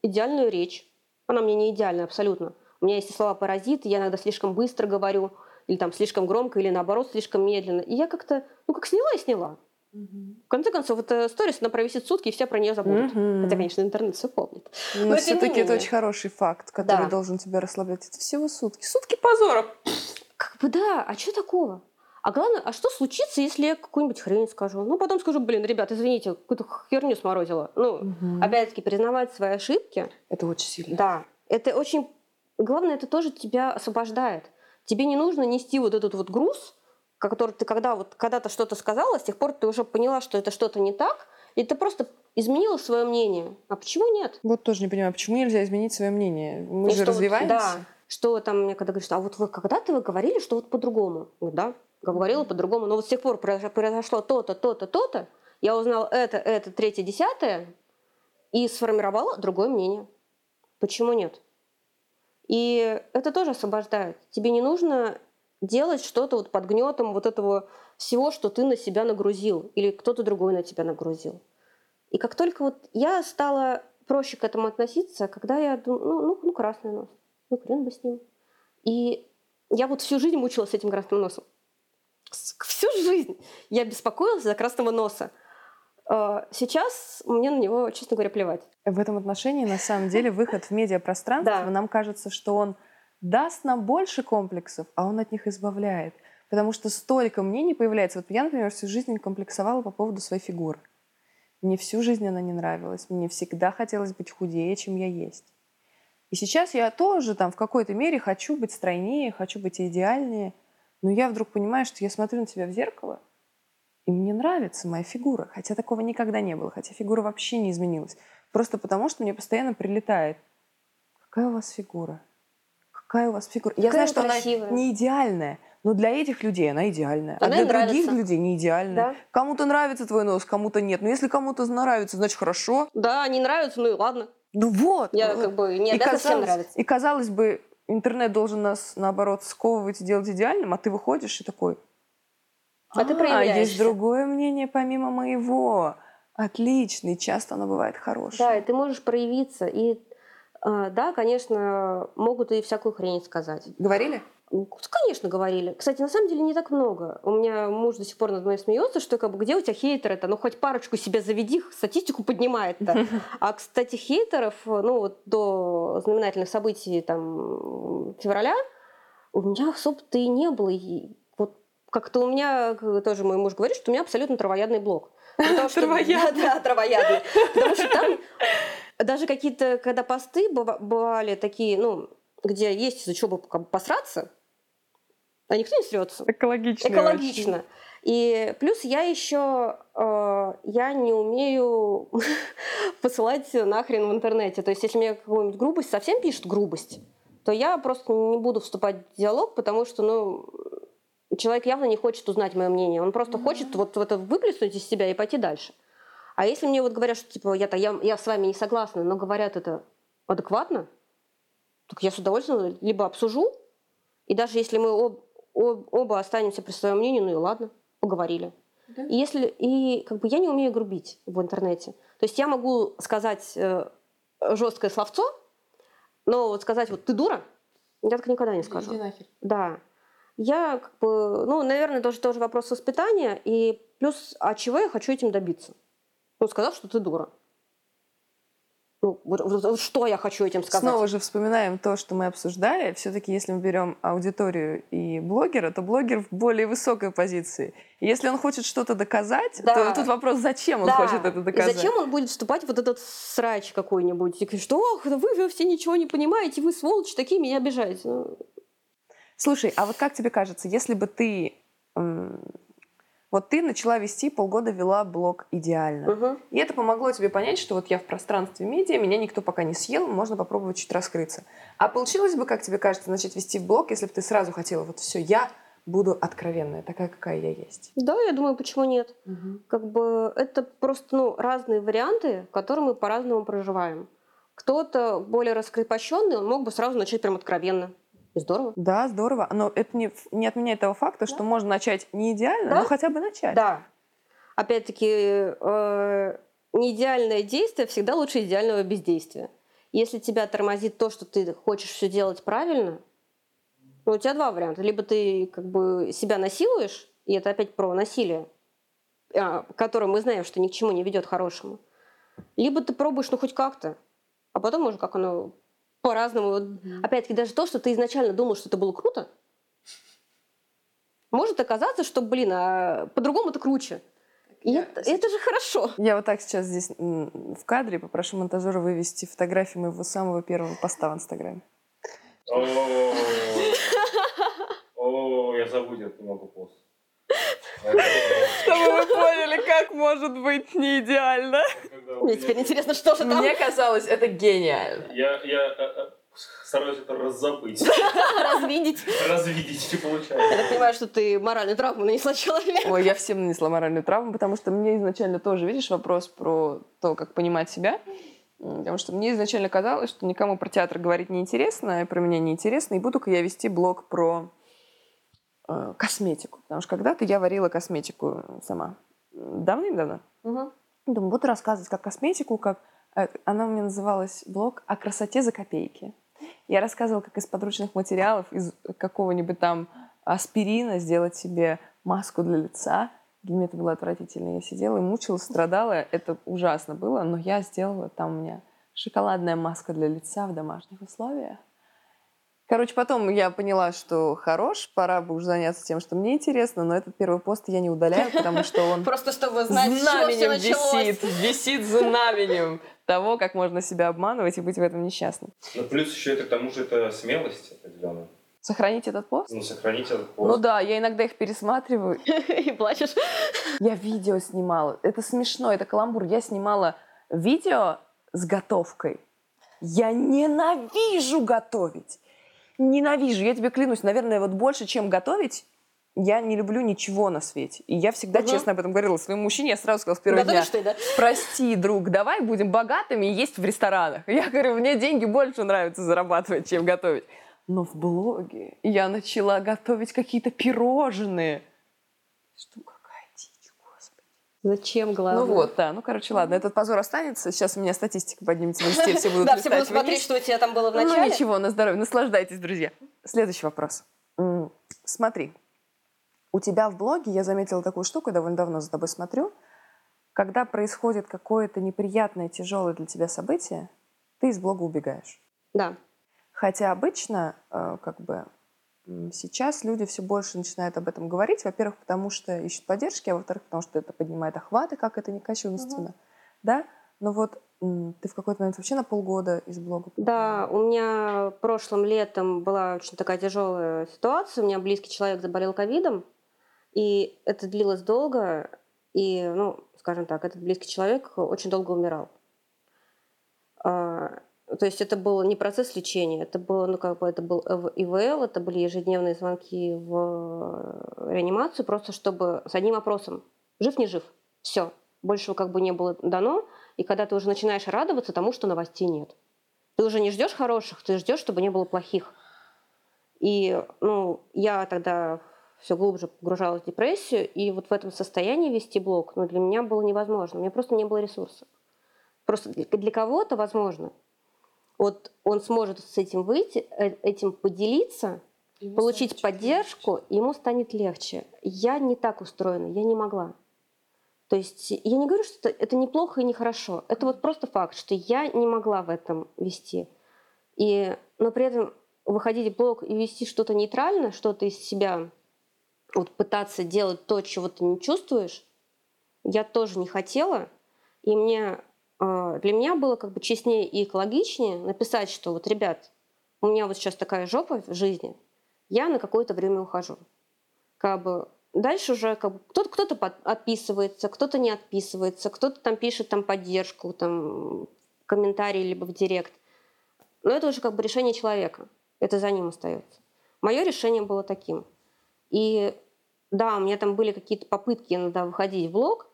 идеальную речь. Она мне не идеальная абсолютно. У меня есть слова паразиты, я иногда слишком быстро говорю, или там слишком громко, или наоборот слишком медленно. И я как-то, ну как сняла и сняла. В конце концов, эта сторис, она провисит сутки, и все про нее забудут. Мгм. Хотя, конечно, интернет все помнит. Но, Но не все-таки это очень хороший факт, который Да. должен тебя расслаблять. Это всего сутки. Сутки позора. Как бы да, а что такого? А главное, а что случится, если я какую-нибудь хрень скажу? Ну, потом скажу, блин, ребят, извините, какую-то херню сморозила. Ну, опять-таки, признавать свои ошибки, Это очень сильно. да, это очень... Главное, это тоже тебя освобождает. Тебе не нужно нести вот этот вот груз, который ты когда вот когда-то что-то сказала, с тех пор ты уже поняла, что это что-то не так, и ты просто изменила свое мнение. А почему нет? Вот тоже не понимаю, почему нельзя изменить свое мнение? Мы И же что вот- развиваемся. да, что там мне когда говорят, а вот вы когда-то вы говорили, что вот по-другому. Говорю, да, говорила по-другому, но вот с тех пор произошло то-то, то-то, то-то, я узнала это, это, третье, десятое, и сформировала другое мнение. Почему нет? И это тоже освобождает. Тебе не нужно делать что-то вот под гнетом вот этого всего, что ты на себя нагрузил, или кто-то другой на тебя нагрузил. И как только вот я стала проще к этому относиться, когда я думаю, ну, ну, ну красный нос, ну хрен бы с ним. И я вот всю жизнь мучилась с этим красным носом. Всю жизнь я беспокоилась за красного носа. Э, Сейчас мне на него, честно говоря, плевать. В этом отношении, на самом деле, выход в медиапространство, нам кажется, что он даст нам больше комплексов, а он от них избавляет. Потому что столько мнений появляется. Вот я, например, всю жизнь комплексовала по поводу своей фигуры. Мне всю жизнь она не нравилась. Мне всегда хотелось быть худее, чем я есть. И сейчас я тоже там в какой-то мере хочу быть стройнее, хочу быть идеальнее. Но я вдруг понимаю, что я смотрю на себя в зеркало, и мне нравится моя фигура. Хотя такого никогда не было. Хотя фигура вообще не изменилась. Просто потому, что мне постоянно прилетает. Какая у вас фигура? Какая у вас фигура? я Какая знаю, что красивая. она не идеальная. Но для этих людей она идеальная. Она а для других нравится. людей не идеальная. Да. Кому-то нравится твой нос, кому-то нет. Но если кому-то нравится, значит хорошо. Да, не нравится, ну и ладно. Ну вот. Я Вот. как бы не и, обязана всем казалось, нравиться. и казалось бы, интернет должен нас, наоборот, сковывать и делать идеальным, а ты выходишь и такой... А ты есть проявляешься». другое мнение помимо моего. Отлично. И часто оно бывает хорошее. Да, и ты можешь проявиться. И да, конечно, могут и всякую хрень сказать. Говорили? Конечно, говорили. Кстати, на самом деле не так много. У меня муж до сих пор над мной смеется, что как бы где у тебя хейтеры-то? Ну, хоть парочку себе заведи, статистику поднимает-то. А, кстати, хейтеров, ну, вот до знаменательных событий там февраля у меня особо-то и не было. И вот как-то у меня, тоже мой муж говорит, что у меня абсолютно травоядный блог. Потому что- Травоядный. Да, да, травоядный. Потому что там даже какие-то, когда посты быва- бывали такие, ну, где есть из-за чего посраться, а никто не срется. Экологично. Экологично. И плюс я еще э, я не умею посылать нахрен в интернете. То есть, если мне какую-нибудь грубость совсем пишут грубость, то я просто не буду вступать в диалог, потому что, ну, человек явно не хочет узнать мое мнение. Он просто хочет вот это выплеснуть из себя и пойти дальше. А если мне вот говорят, что типа я, я, я с вами не согласна, но говорят это адекватно, так я с удовольствием либо обсужу, и даже если мы об- об- оба останемся при своем мнении, ну и ладно, поговорили. Да. И если и как бы я не умею грубить в интернете. То есть я могу сказать э, жесткое словцо, но вот сказать вот ты дура, я так никогда не скажу. нахер. Да. Я как бы, ну, наверное, тоже тоже вопрос воспитания и плюс, а чего я хочу этим добиться? Ну, сказав, что ты дура. Ну, вот, вот- что я хочу этим сказать? Снова же вспоминаем то, что мы обсуждали. Все-таки, если мы берем аудиторию и блогера, то блогер в более высокой позиции. И если он хочет что-то доказать, Да. то тут вопрос, зачем он Да. хочет это доказать. И зачем он будет вступать в вот этот срач какой-нибудь? И что ох, вы, вы все ничего не понимаете, вы сволочи такие, меня обижаете. Ну, Слушай, а вот как тебе кажется, если бы ты... Вот ты начала вести, полгода вела блог идеально. мгм. И это помогло тебе понять, что вот я в пространстве медиа, меня никто пока не съел, можно попробовать чуть раскрыться. А получилось бы, как тебе кажется, начать вести блог, если бы ты сразу хотела, вот все, я буду откровенная, такая, какая я есть. Да, я думаю, почему нет? Как бы это просто ну, разные варианты, которые мы по-разному проживаем. Кто-то более раскрепощенный, он мог бы сразу начать прям откровенно. И здорово. Да, здорово. Но это не, не отменяет того факта, что можно начать не идеально, Да. но хотя бы начать. Да. Опять-таки, э, неидеальное действие всегда лучше идеального бездействия. Если тебя тормозит то, что ты хочешь все делать правильно, ну, у тебя два варианта. Либо ты как бы себя насилуешь, и это опять про насилие, а, которое мы знаем, что ни к чему не ведет хорошему. Либо ты пробуешь, ну, хоть как-то, а потом уже как оно по-разному. Mm-hmm. Опять-таки, даже то, что ты изначально думал, что это было круто, может оказаться, что, блин, а по-другому это круче. И я... это, это же хорошо. Я вот так сейчас здесь в кадре попрошу монтажера вывести фотографию моего самого первого поста в Инстаграме. О, я забудет этот много пост. Чтобы вы поняли, как может быть не идеально. Мне теперь интересно, что же там. Мне казалось, это гениально. Я, я э, э, стараюсь это раззабыть. Развидеть. Развидеть, не получается. Я так понимаю, что ты моральную травму нанесла человеку. Ой, я всем нанесла моральную травму, потому что мне изначально тоже, видишь, вопрос про то, как понимать себя. Потому что мне изначально казалось, что никому про театр говорить неинтересно, и про меня неинтересно, и буду-ка я вести блог про косметику. Потому что когда-то я варила косметику сама. Давным-давно. Угу. Думаю, буду рассказывать как косметику, как... Э, она у меня называлась блог о красоте за копейки. Я рассказывала, как из подручных материалов, из какого-нибудь там аспирина сделать себе маску для лица. Для меня это было отвратительно. Я сидела и мучилась, страдала. Это ужасно было, но я сделала там у меня шоколадная маска для лица в домашних условиях. Короче, потом я поняла, что хорош, пора бы уже заняться тем, что мне интересно, но этот первый пост я не удаляю, потому что он Просто чтобы знать, знаменем висит, висит знаменем того, как можно себя обманывать и быть в этом несчастным. Ну, плюс еще это к тому же это смелость определенная. Сохранить этот пост? Ну, сохранить этот пост. Ну да, я иногда их пересматриваю. И плачешь. Я видео снимала. Это смешно, это каламбур. Я снимала видео с готовкой. Я ненавижу готовить. Ненавижу, я тебе клянусь, наверное, вот больше, чем готовить, я не люблю ничего на свете. И я всегда угу. честно об этом говорила своему мужчине. Я сразу сказала с первого Готовишь дня, ты, да? прости, друг, давай будем богатыми и есть в ресторанах. Я говорю, мне деньги больше нравится зарабатывать, чем готовить. Но в блоге я начала готовить какие-то пирожные. Господи. Зачем, главное? Ну вот, да. Ну, короче, ладно, этот позор останется. Сейчас у меня статистика поднимется в инсте, все будут Да, все будут смотреть, что у тебя там было в начале. Ну, ничего, на здоровье. Наслаждайтесь, друзья. Следующий вопрос. Смотри, у тебя в блоге, я заметила такую штуку, довольно давно за тобой смотрю, когда происходит какое-то неприятное, тяжелое для тебя событие, ты из блога убегаешь. Да. Хотя обычно, э, как бы, сейчас люди все больше начинают об этом говорить. Во-первых, потому что ищут поддержки, а во-вторых, потому что это поднимает охваты, как это не кощунственно. Угу. Да? Но вот ты в какой-то момент вообще на полгода из блога? Да, у меня прошлым летом была очень такая тяжелая ситуация. У меня близкий человек заболел ковидом. И это длилось долго, и, ну, скажем так, этот близкий человек очень долго умирал. То есть это был не процесс лечения, это было, ну, как бы, это был ИВЛ, это были ежедневные звонки в реанимацию, просто чтобы с одним вопросом, жив, не жив, все, больше как бы не было дано, и когда ты уже начинаешь радоваться тому, что новостей нет. Ты уже не ждешь хороших, ты ждешь, чтобы не было плохих. И, ну, я тогда все глубже погружалась в депрессию, и вот в этом состоянии вести блог, ну, для меня было невозможно. У меня просто не было ресурсов. Просто для кого-то возможно. Вот он сможет с этим выйти, э, этим поделиться, ему получить поддержку, легче. ему станет легче. Я не так устроена, я не могла. То есть я не говорю, что это неплохо и нехорошо. Это вот просто факт, что я не могла в этом вести. И, но при этом выходить в блог и вести что-то нейтральное, что-то из себя вот пытаться делать то, чего ты не чувствуешь, я тоже не хотела. И мне, для меня было как бы честнее и экологичнее написать, что вот, ребят, у меня вот сейчас такая жопа в жизни, я на какое-то время ухожу. Как бы дальше уже как бы, кто-то, кто-то отписывается, кто-то не отписывается, кто-то там пишет там поддержку, там комментарии либо в директ. Но это уже как бы решение человека. Это за ним остается. Мое решение было таким. И да, у меня там были какие-то попытки иногда выходить в блог,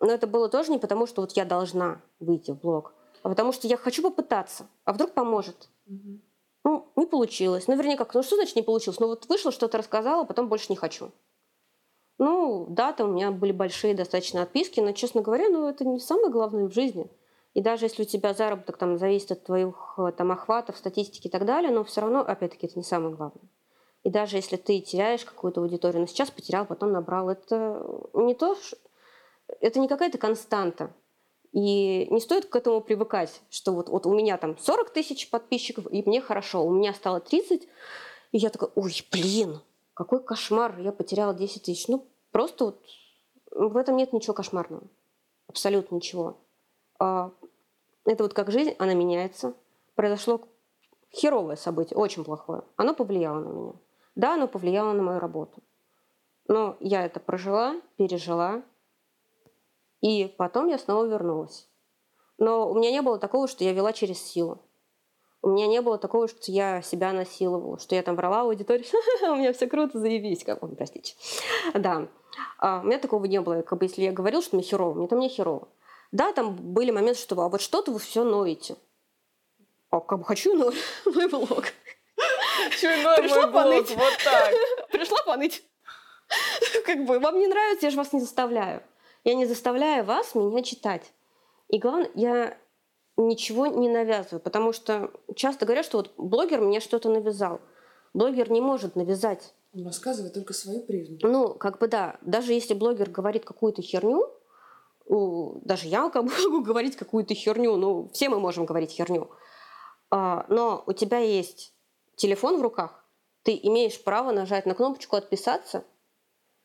но это было тоже не потому, что вот я должна выйти в блог, а потому что я хочу попытаться, а вдруг поможет. Угу. Ну, не получилось. Ну, вернее, как, ну что значит не получилось? Ну, вот вышло, что-то рассказала, а потом больше не хочу. Ну, да, там у меня были большие достаточно отписки, но, честно говоря, ну, это не самое главное в жизни. И даже если у тебя заработок там зависит от твоих э, там охватов, статистики и так далее, но все равно, опять-таки, это не самое главное. И даже если ты теряешь какую-то аудиторию, но сейчас потерял, потом набрал, это не то, это не какая-то константа. И не стоит к этому привыкать, что вот, вот у меня там 40 тысяч подписчиков, и мне хорошо, у меня стало 30, и я такая, ой, блин, какой кошмар, я потеряла 10 тысяч. Ну, просто вот в этом нет ничего кошмарного. Абсолютно ничего. А, это вот как жизнь, она меняется. Произошло херовое событие, очень плохое. Оно повлияло на меня. Да, оно повлияло на мою работу. Но я это прожила, пережила, и потом я снова вернулась. Но у меня не было такого, что я вела через силу. У меня не было такого, что я себя насиловала, что я там брала аудиторию, у меня все круто, заебись. Как... Ой, простите. Да. А, у меня такого не было. Как бы, если я говорила, что мне херово, мне там не херово. Да, там были моменты, что а вот что-то вы все ноете. А как бы хочу но мой блог. Чуйной Пришла поныть. Вот так. Пришла поныть. Как бы вам не нравится, я же вас не заставляю. Я не заставляю вас меня читать. И главное, я ничего не навязываю, потому что часто говорят, что вот блогер мне что-то навязал. Блогер не может навязать. Он рассказывает только свою призму. Ну, как бы да. Даже если блогер говорит какую-то херню, даже я могу говорить какую-то херню, ну, все мы можем говорить херню. А, но у тебя есть телефон в руках, ты имеешь право нажать на кнопочку «Отписаться»,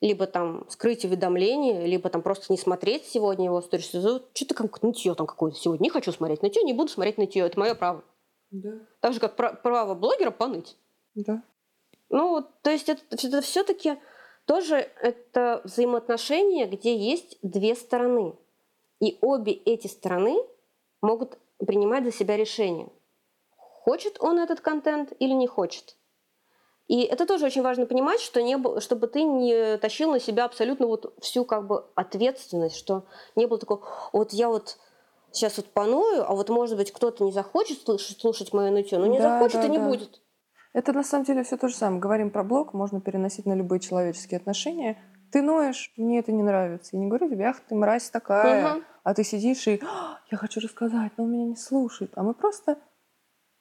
либо там скрыть уведомления, либо там просто не смотреть сегодня его сторис. Что-то как нытье там какое-то сегодня. Не хочу смотреть нытье, не буду смотреть нытье. Это мое право. Да. Так же, как право блогера поныть. Да. Ну, то есть это, это все-таки тоже это взаимоотношения, где есть две стороны. И обе эти стороны могут принимать за себя решение. Хочет он этот контент или не хочет. И это тоже очень важно понимать, что не, чтобы ты не тащил на себя абсолютно вот всю как бы ответственность, что не было такого, вот я вот сейчас вот поною, а вот может быть кто-то не захочет слушать, слушать мое нытье, но не да, захочет да, и не да. будет. Это на самом деле все то же самое. Говорим про блог, можно переносить на любые человеческие отношения. Ты ноешь, мне это не нравится. Я не говорю тебе, ах, ты мразь такая. Угу. А ты сидишь и, «А, я хочу рассказать, но он меня не слушает. А мы просто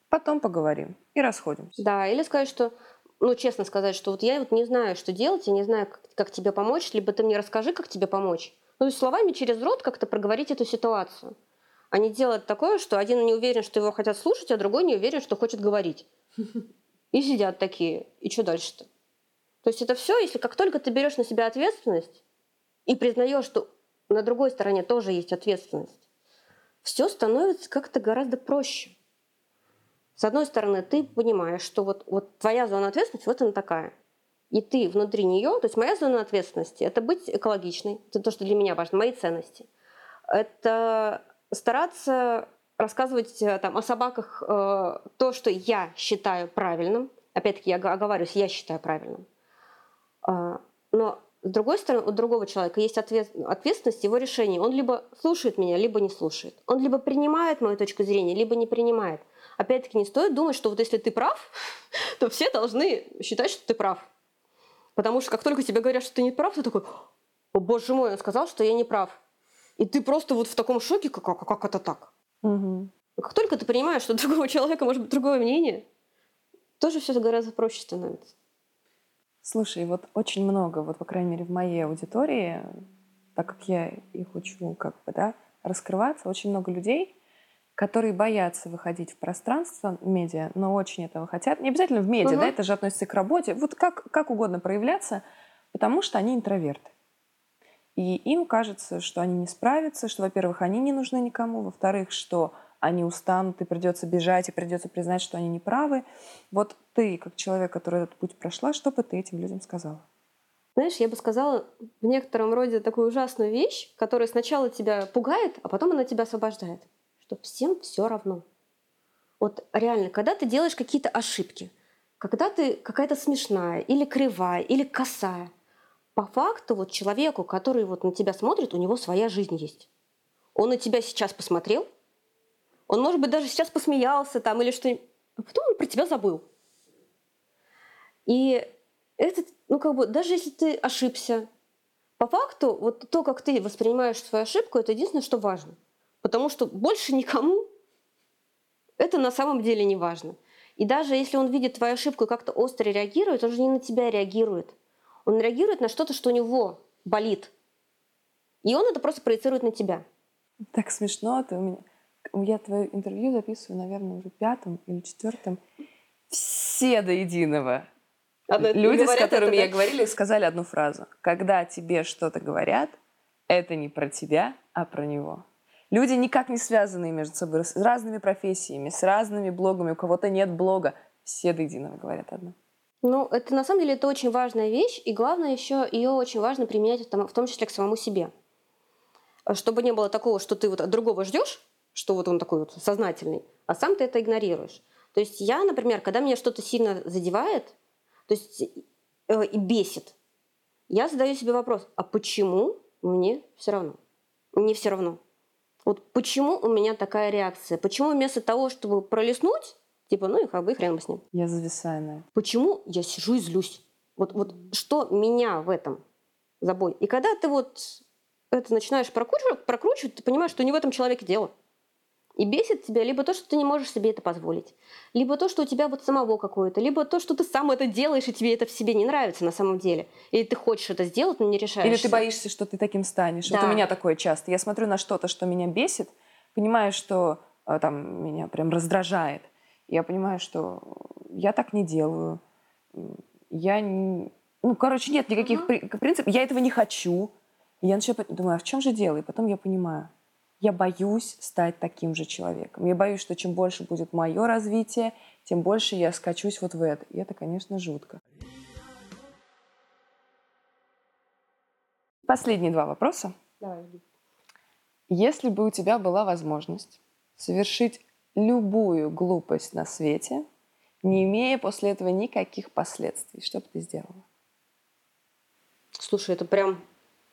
потом поговорим и расходимся. Да, или сказать, что ну, честно сказать, что вот я вот не знаю, что делать, я не знаю, как, как тебе помочь, либо ты мне расскажи, как тебе помочь. Ну, есть словами через рот как-то проговорить эту ситуацию. А не делать такое, что один не уверен, что его хотят слушать, а другой не уверен, что хочет говорить. И сидят такие. И что дальше-то? То есть это все, если как только ты берешь на себя ответственность и признаешь, что на другой стороне тоже есть ответственность, все становится как-то гораздо проще. С одной стороны, ты понимаешь, что вот, вот твоя зона ответственности, вот она такая. И ты внутри нее, то есть моя зона ответственности, это быть экологичной, это то, что для меня важно, мои ценности. Это стараться рассказывать э, там, о собаках э, то, что я считаю правильным. Опять-таки, я оговариваюсь, я считаю правильным. Э, но с другой стороны, у другого человека есть ответ, ответственность его решения. Он либо слушает меня, либо не слушает. Он либо принимает мою точку зрения, либо не принимает. Опять-таки, не стоит думать, что вот если ты прав, то все должны считать, что ты прав. Потому что как только тебе говорят, что ты не прав, ты такой, о боже мой, он сказал, что я не прав. И ты просто вот в таком шоке, как, как, как это так? Угу. Как только ты понимаешь, что у другого человека может быть другое мнение, тоже все гораздо проще становится. Слушай, вот очень много, вот по крайней мере в моей аудитории, так как я их учу как бы, да, раскрываться, очень много людей, которые боятся выходить в пространство медиа, но очень этого хотят. Не обязательно в медиа, угу. да, это же относится к работе. Вот как, как угодно проявляться, потому что они интроверты. И им кажется, что они не справятся, что, во-первых, они не нужны никому, во-вторых, что они устанут, и придется бежать, и придется признать, что они не правы. Вот ты, как человек, который этот путь прошла, что бы ты этим людям сказала? Знаешь, я бы сказала в некотором роде такую ужасную вещь, которая сначала тебя пугает, а потом она тебя освобождает. Что всем все равно. Вот реально, когда ты делаешь какие-то ошибки, когда ты какая-то смешная, или кривая, или косая, по факту вот человеку, который вот на тебя смотрит, у него своя жизнь есть. Он на тебя сейчас посмотрел, он, может быть, даже сейчас посмеялся там или что-нибудь, а потом он про тебя забыл. И это, ну как бы, даже если ты ошибся, по факту, вот то, как ты воспринимаешь свою ошибку, это единственное, что важно. Потому что больше никому это на самом деле не важно. И даже если он видит твою ошибку и как-то остро реагирует, он же не на тебя реагирует. Он реагирует на что-то, что у него болит. И он это просто проецирует на тебя. Так смешно, ты у меня... Я твое интервью записываю, наверное, уже пятым или четвертым. Все до единого. Одно- Люди, с которыми это, я да? говорила, сказали одну фразу. Когда тебе что-то говорят, это не про тебя, а про него. Люди никак не связанные между собой, с разными профессиями, с разными блогами. У кого-то нет блога. Все до единого говорят одно. Ну, это на самом деле это очень важная вещь, и главное еще ее очень важно применять в том, в том числе к самому себе. Чтобы не было такого, что ты вот от другого ждешь, что вот он такой вот сознательный, а сам ты это игнорируешь. То есть я, например, когда меня что-то сильно задевает, то есть э, и бесит, я задаю себе вопрос, а почему мне все равно? Мне все равно. Вот почему у меня такая реакция? Почему вместо того, чтобы пролистнуть, типа, ну и как бы и хрен бы с ним, Я зависаю на это. почему я сижу и злюсь? Вот, вот что меня в этом забой? И когда ты вот это начинаешь прокручивать, прокручивать, ты понимаешь, что не в этом человеке дело. И бесит тебя либо то, что ты не можешь себе это позволить, либо то, что у тебя вот самого какое-то, либо то, что ты сам это делаешь, и тебе это в себе не нравится на самом деле. Или ты хочешь это сделать, но не решаешься. Или ты боишься, что ты таким станешь. Вот Да. у меня такое часто. Я смотрю на что-то, что меня бесит, понимаю, что э, там меня прям раздражает. Я понимаю, что я так не делаю. Я не... Ну, короче, нет никаких при- принципов. Я этого не хочу. И я начинаю думаю, а в чем же дело? И потом я понимаю, я боюсь стать таким же человеком. Я боюсь, что чем больше будет мое развитие, тем больше я скачусь вот в это. И это, конечно, жутко. Последние два вопроса. Давай. Если бы у тебя была возможность совершить любую глупость на свете, не имея после этого никаких последствий, что бы ты сделала? Слушай, это прям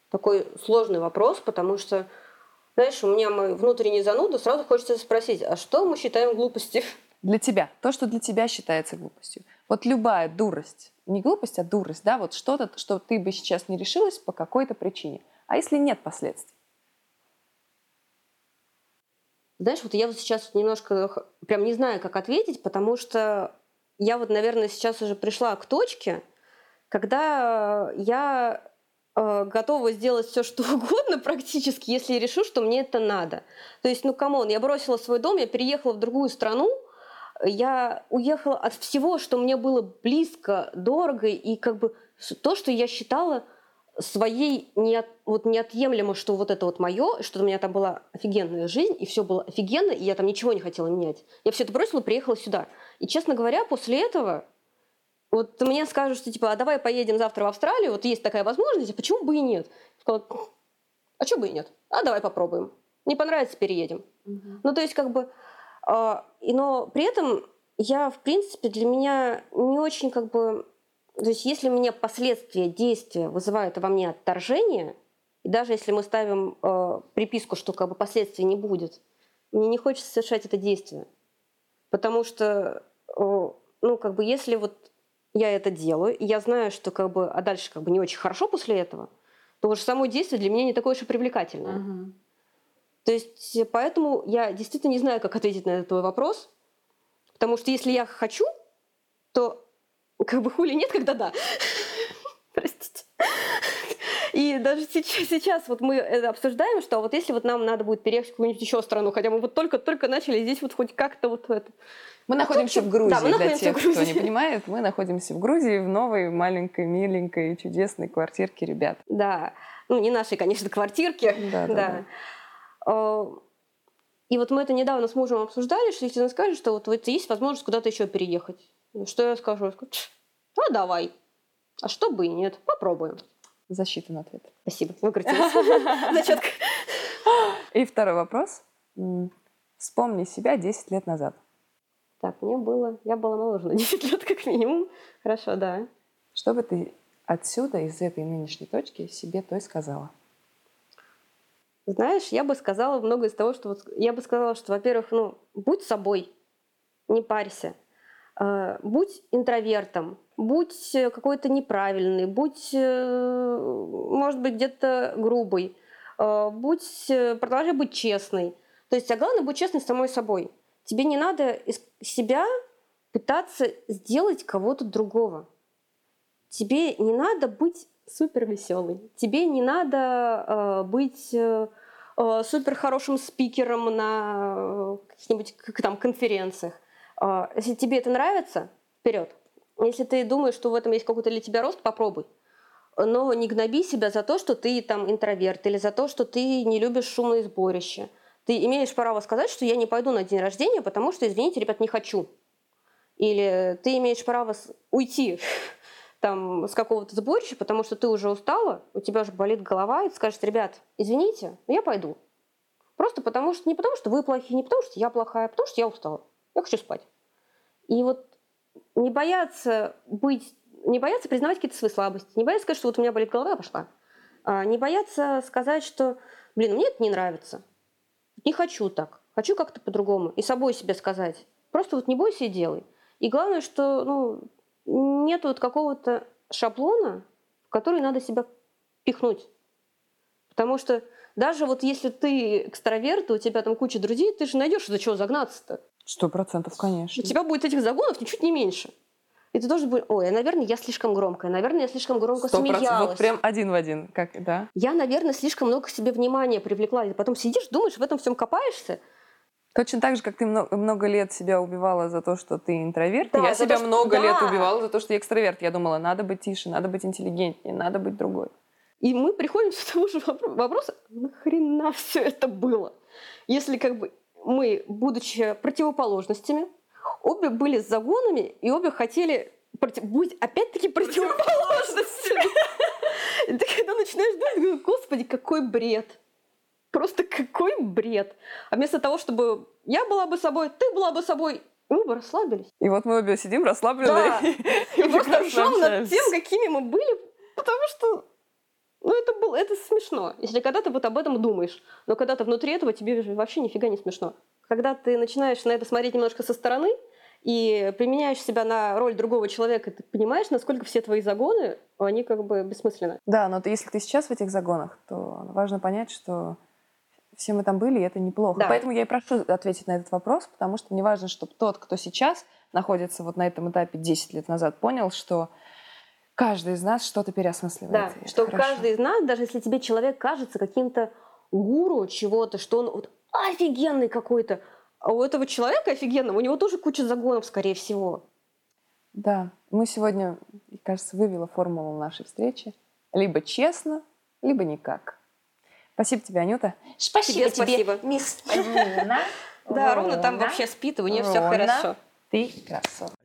такой сложный вопрос, потому что, знаешь, у меня мой внутренний зануда, сразу хочется спросить, а что мы считаем глупостью? Для тебя, то, что для тебя считается глупостью. Вот любая дурость, не глупость, а дурость, да, вот что-то, что ты бы сейчас не решилась по какой-то причине. А если нет последствий? Знаешь, вот я вот сейчас немножко прям не знаю, как ответить, потому что я вот, наверное, сейчас уже пришла к точке, когда я готова сделать все, что угодно практически, если решу, что мне это надо. То есть, ну, come on, я бросила свой дом, я переехала в другую страну, я уехала от всего, что мне было близко, дорого, и как бы то, что я считала своей неот, вот неотъемлемо, что вот это вот мое, что у меня там была офигенная жизнь, и все было офигенно, и я там ничего не хотела менять. Я все это бросила, приехала сюда. И, честно говоря, после этого вот мне скажут, что типа, а давай поедем завтра в Австралию, вот есть такая возможность, а почему бы и нет? Сказала, а что бы и нет? А давай попробуем. Не понравится, переедем. Ну, то есть, как бы, и, но при этом я, в принципе, для меня не очень, как бы, то есть, если у меня последствия действия вызывают во мне отторжение, и даже если мы ставим э, приписку, что как бы последствий не будет, мне не хочется совершать это действие. Потому что, э, ну, как бы, если вот я это делаю, и я знаю, что как бы, а дальше как бы не очень хорошо после этого, то уже само действие для меня не такое уж и привлекательное. То есть э, поэтому я действительно не знаю, как ответить на этот твой вопрос. Потому что если я хочу, то как бы хули нет, когда да. Простите. И даже сейчас, сейчас вот мы это обсуждаем, что вот если вот нам надо будет переехать в какую-нибудь еще страну, хотя мы вот только-только начали здесь вот хоть как-то вот это. Мы А находимся в Грузии, да, мы для находимся тех, в кто не понимает. Мы находимся в Грузии, в новой маленькой, миленькой, чудесной квартирке ребят. Да. Ну, не нашей, конечно, квартирки. Да, да, да. Э, И вот мы это недавно с мужем обсуждали, что если он скажет, что вот, вот есть возможность куда-то еще переехать. Что я скажу? Я скажу, «Ть, а давай. А что бы и нет. Попробуем. Засчитан ответ. Спасибо. Выкрутилась. Зачетка. И второй вопрос. Вспомни себя 10 лет назад. Так, мне было... Я была моложе на 10 лет как минимум. Хорошо, да. Что бы ты отсюда, из этой нынешней точки, себе той сказала? Знаешь, я бы сказала много из того, что... Вот, я бы сказала, что, во-первых, ну, будь собой, не парься. Э, будь интровертом, будь э, какой-то неправильный, будь, э, может быть, где-то грубый, э, будь, э, продолжай быть честной. То есть, а главное быть честной с самой собой. Тебе не надо из себя пытаться сделать кого-то другого. Тебе не надо быть супер веселый. Тебе не надо э, быть э, э супер хорошим спикером на э, каких-нибудь там конференциях. Э, если тебе это нравится, вперед. Если ты думаешь, что в этом есть какой-то для тебя рост, попробуй. Но не гноби себя за то, что ты там интроверт, или за то, что ты не любишь шумное сборище. Ты имеешь право сказать, что я не пойду на день рождения, потому что, извините, ребят, не хочу. Или ты имеешь право уйти там, с какого-то сборища, потому что ты уже устала, у тебя уже болит голова, и ты скажешь, ребят, извините, но я пойду. Просто потому что, не потому что вы плохие, не потому что я плохая, а потому что я устала. Я хочу спать. И вот не бояться быть, не бояться признавать какие-то свои слабости, не бояться сказать, что вот у меня болит голова, я пошла. А не бояться сказать, что, блин, мне это не нравится. Не хочу так. Хочу как-то по-другому. И собой себе сказать. Просто вот не бойся и делай. И главное, что ну, нет вот какого-то шаблона, в который надо себя пихнуть. Потому что даже вот если ты экстраверт, у тебя там куча друзей, ты же найдешь за чего загнаться-то. Сто процентов, конечно. У тебя будет этих загонов ничуть не меньше. И ты должен быть, ой, наверное, я слишком громкая, наверное, я слишком громко 100%. смеялась. Вот прям один в один, как, да. Я, наверное, слишком много к себе внимания привлекла. И потом сидишь, думаешь, в этом всем копаешься, Точно так же, как ты много, много лет себя убивала за то, что ты интроверт. Да, я себя то, много что... лет да. убивала за то, что я экстраверт. Я думала, надо быть тише, надо быть интеллигентнее, надо быть другой. И мы приходим к тому же вопросу, нахрена все это было? Если как бы мы, будучи противоположностями, обе были с загонами, и обе хотели против... быть опять-таки противоположностями. И ты когда начинаешь думать, господи, какой бред. Просто какой бред. А вместо того, чтобы я была бы собой, ты была бы собой, мы бы расслабились. И вот мы обе сидим расслабленные. Да. И, и просто ржем над тем, какими мы были, потому что ну, это было, это смешно, если когда ты вот об этом думаешь. Но когда ты внутри этого, тебе вообще нифига не смешно. Когда ты начинаешь на это смотреть немножко со стороны и применяешь себя на роль другого человека, ты понимаешь, насколько все твои загоны, они как бы бессмысленны. Да, но ты, если ты сейчас в этих загонах, то важно понять, что все мы там были, и это неплохо. Да. Поэтому я и прошу ответить на этот вопрос, потому что мне важно, чтобы тот, кто сейчас находится вот на этом этапе 10 лет назад, понял, что каждый из нас что-то переосмысливает. Да, что хорошо. каждый из нас, даже если тебе человек кажется каким-то гуру чего-то, что он вот офигенный какой-то, а у этого человека офигенного, у него тоже куча загонов, скорее всего. Да, мы сегодня, кажется, вывела формулу нашей встречи. Либо честно, либо никак. Спасибо тебе, Анюта. Спасибо тебе, спасибо. мисс Нина. Да, Ровно там вообще спит, и у нее все хорошо. Ты красотка.